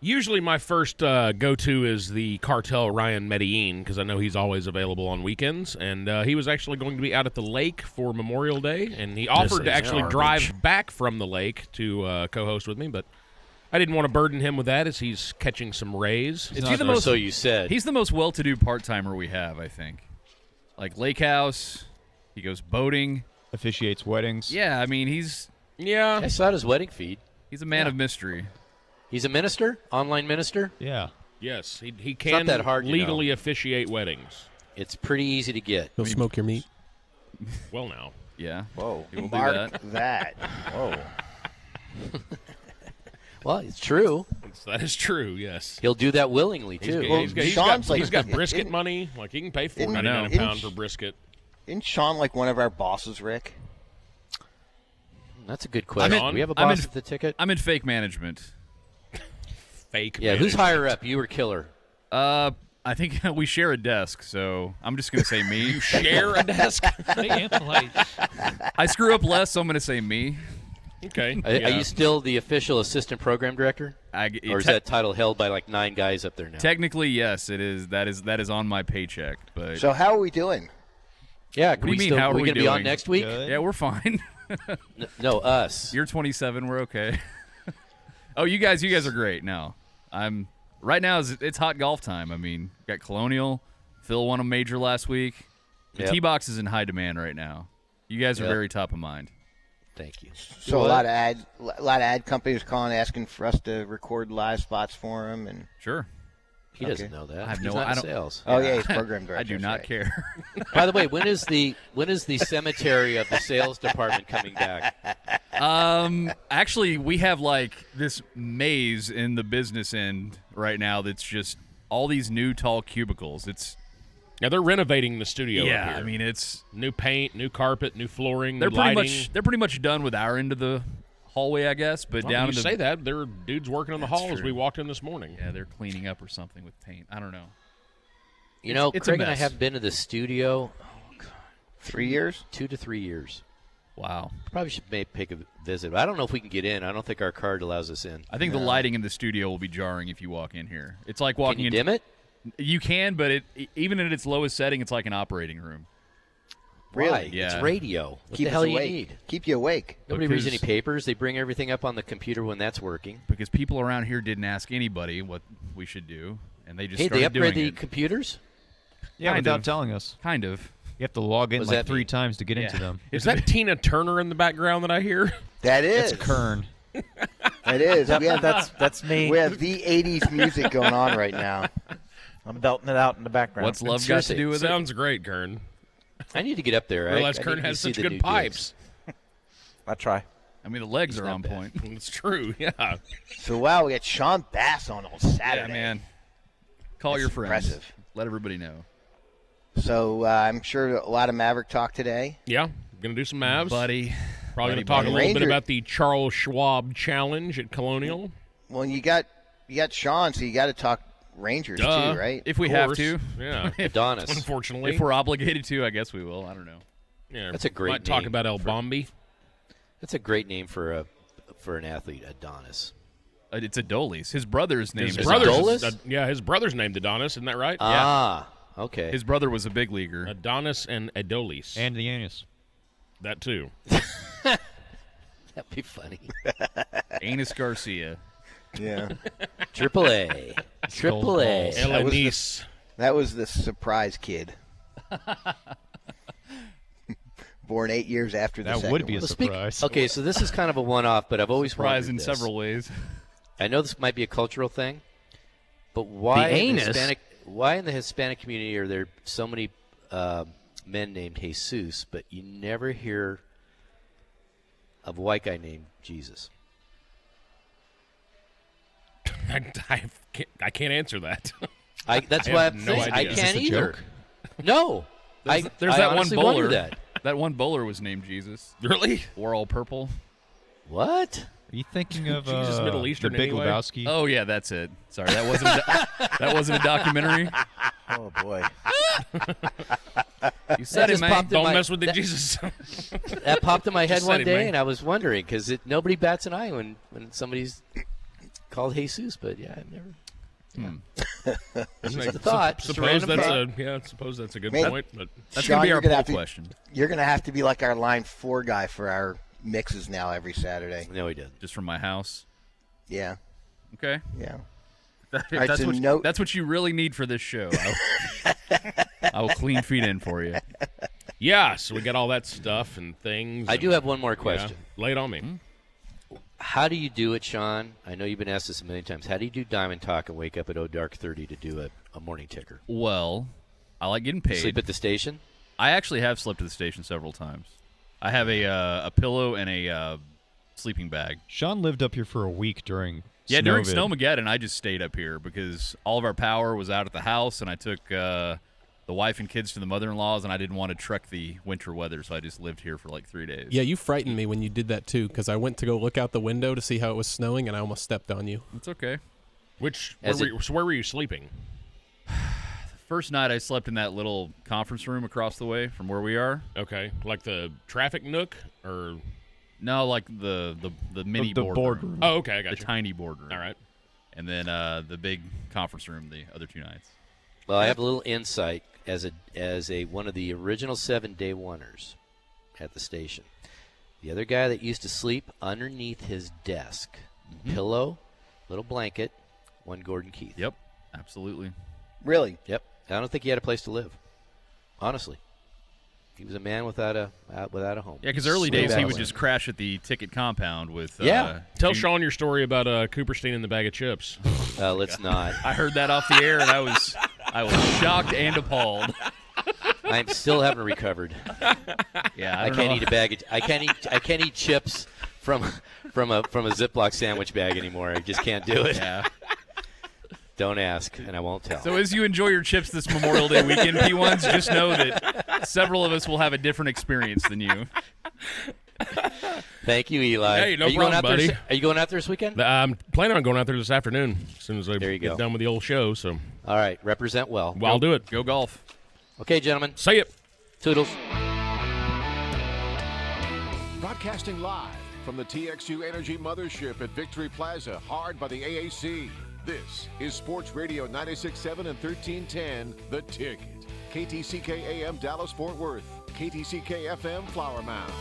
Usually, my first uh, go-to is the cartel Ryan Medellin because I know he's always available on weekends, and uh, he was actually going to be out at the lake for Memorial Day, and he offered to actually garbage. drive back from the lake to uh, co-host with me, but I didn't want to burden him with that as he's catching some rays. Is he the most, so you said. He's the most well-to-do part-timer we have, I think. Like lake house, he goes boating. Officiates weddings. Yeah, I mean he's yeah. I saw his wedding feed. he's a man Yeah. of mystery. He's a minister, online minister. Yeah. Yes, he, he can that hard, you know. legally officiate weddings. It's pretty easy to get. He'll smoke your meat. Well, now. Yeah. Whoa, He will do mark that. that. Whoa. Well, it's true. It's- that is true. Yes. He'll do that willingly too. got- Well, he's got, he's got, like- he's got brisket Isn't- money. Like he can pay four Isn't- ninety nine a pound for brisket. Isn't Sean like one of our bosses, Rick? That's a good question. in- we have a I'm boss in- at the ticket. I'm in fake management. Fake. Yeah, who's higher up, you or Killer? Uh, I think we share a desk, so I'm just gonna say me. You share a desk. I screw up less, so I'm gonna say me. okay. Are, are you still the official assistant program director, I, or is te- that title held by like nine guys up there now? technically yes, it is. That is that is on my paycheck, but So how are we doing? yeah, What do you we mean, still, how are we we gonna be on doing? next week? yeah, we're fine. N- no, us. You're 27. We're okay. oh, you guys, you guys are great. No, I'm right now. Is it's hot golf time. I mean, got Colonial. Phil won a major last week. The Yep. tee box is in high demand right now. You guys are Yep. very top of mind. Thank you. So a lot of ad, a lot of ad companies calling asking for us to record live spots for them, and Sure. He Okay. doesn't know that. I have He's no. not I don't. sales. Oh, yeah, he's program director. I do not right. care. By the way, when is the when is the cemetery of the sales department coming back? um, actually, we have like this maze in the business end right now. That's just all these new tall cubicles. It's Yeah, they're renovating the studio. up yeah. here. I mean, it's new paint, new carpet, new flooring. they're new pretty lighting. much they're pretty much done with our end of the hallway, I guess. But Well, down you in the say that there are dudes working in the That's hall as we walked in this morning. Yeah, they're cleaning up or something with paint. I don't know. You It's- know, it's Craig and I haven't been to the studio oh, three years, two to three years. Wow. Probably should may pick a visit. I don't know if we can get in. I don't think our card allows us in. I think the lighting in the studio will be jarring if you walk in here. It's like walking you in. dim it? You can, but it even at its lowest setting, it's like an operating room. Really? Why? Yeah. It's radio. What keep the hell us you awake. need? Keep you awake. Nobody reads any papers. They bring everything up on the computer when that's working. Because people around here didn't ask anybody what we should do, and they just Hey, they started upgrade doing the it. computers? Yeah, Kind without of. telling us. Kind of. You have to log in like that three mean? times to get Yeah. into them. Is that Tina Turner in the background that I hear? That is. It's Kern. That is. Yep, we have that's that's me. we have the '80s music going on right now. I'm belting it out in the background. What's love got to Seriously, do with it? Sounds great, Kern. I need to get up there. I, Realize I Kern need has see such good pipes. I try. I mean, the legs He's are on bad. point. It's true. Yeah. So wow, we got Sean Bass on on Saturday. Yeah, man. Call That's your friends. impressive. Let everybody know, So uh, I'm sure a lot of Maverick talk today. Yeah. Gonna do some Mavs. buddy. Probably Buddy, gonna talk buddy. a little bit about the Charles Schwab Challenge at Colonial. Well, you got you got Sean, so you got to talk Rangers Duh. too, right? If we have to, Yeah. Adonis. Unfortunately. if we're obligated to, I guess we will. I don't know. yeah. That's a great Might talk about El for- Bombi. That's a great name for a for an athlete, Adonis. Uh, It's Adolis. His brother's name His is brother's Adolis? uh, yeah, his brother's named Adonis, isn't that right? Ah, okay. His brother was a big leaguer. Adonis and Adolis. And the anus. that too. That'd be funny. Anus Garcia. Yeah, Triple A. Triple A. balls. That was the- that was the surprise kid. Born eight years after the That second would be a one. Well, speak- surprise. okay, so this is kind of a one-off, but I've always Surprise wondered in this. several ways. I know this might be a cultural thing, but why The in the? Hispanic why in the Hispanic community are there so many uh, men named Jesus, but you never hear of a white guy named Jesus? I, I can't, I can't answer that. I, that's I why have I'm no saying I can't either. No, There's, I, there's I that one bowler. That. that one bowler was named Jesus. Really? Wore all purple. What? Are you thinking of Jesus uh, Middle Eastern the Big anyway? Lebowski? Oh yeah, that's it. Sorry, that wasn't a do- that wasn't a documentary. Oh boy. You said That it, man. Don't my- mess with the that- Jesus. That popped in my head one said it, day, and I was wondering because nobody bats an eye when, when somebody's called Jesus. But yeah, I've never. Hmm. Just Like, a thought. sup- just a suppose that's thought. a yeah. Suppose that's a good Maybe- point. But That's Sean, gonna be our gonna poll have to- question. You're gonna have to be like our line four guy for our mixes now every Saturday. No, he did. Just from my house. Yeah, Okay. yeah. That- right, that's so what no- that's what you really need for this show. I will, I will clean feet in for you. yeah, so we got all that stuff and things. I and- do have one more yeah, question. lay it on me. How do you do it, Sean? I know you've been asked this a million times. How do you do Diamond Talk and wake up at O Dark Thirty to do a, a morning ticker? Well, I like getting paid. Sleep at the station. I actually have slept at the station several times. I have a uh, a pillow and a uh, sleeping bag. Sean lived up here for a week during Yeah, during Snowvid. Snowmageddon, I just stayed up here because all of our power was out at the house, and I took uh, the wife and kids to the mother-in-law's, and I didn't want to trek the winter weather, so I just lived here for like three days. Yeah, you frightened me when you did that too, because I went to go look out the window to see how it was snowing, and I almost stepped on you. It's okay. Which where As were, you, so where were you sleeping? First night, I slept in that little conference room across the way from where we are. Okay, like the traffic nook or No, like the the, the mini the boardroom. boardroom. oh, okay, I got the you. tiny boardroom. All right. and then uh, the big conference room the other two nights. Well, I have a little insight as a as a one of the original seven day oneers at the station. The other guy that used to sleep underneath his desk, pillow, little blanket, one Gordon Keith. Yep, absolutely. Really? Yep. I don't think he had a place to live. Honestly, he was a man without a uh, without a home. Yeah, because early days he would just crash at the ticket compound with. Uh, Yeah. Tell two- Sean your story about uh, Cooperstein and the bag of chips. Uh, let's not. I heard that off the air, and I was I was shocked and appalled. I still haven't recovered. Yeah, I, I, can't know. eat a bag. Of, I can't eat. I can't eat chips from from a from a Ziploc sandwich bag anymore. I just can't do it. Yeah. Don't ask, and I won't tell. So as you enjoy your chips this Memorial Day weekend, P1s, just know that several of us will have a different experience than you. Thank you, Eli. Hey, no are you going problem, out buddy. There, are you going out there this weekend? Uh, I'm planning on going out there this afternoon as soon as I There you get go. done with the old show. So All right, represent well. well, I'll do it. Go golf. Okay, gentlemen. Say it. Toodles. Broadcasting live from the TXU Energy Mothership at Victory Plaza, hard by the AAC. This is Sports Radio 96.7 and 1310, The Ticket. KTCK AM Dallas Fort Worth, KTCK FM Flower Mound.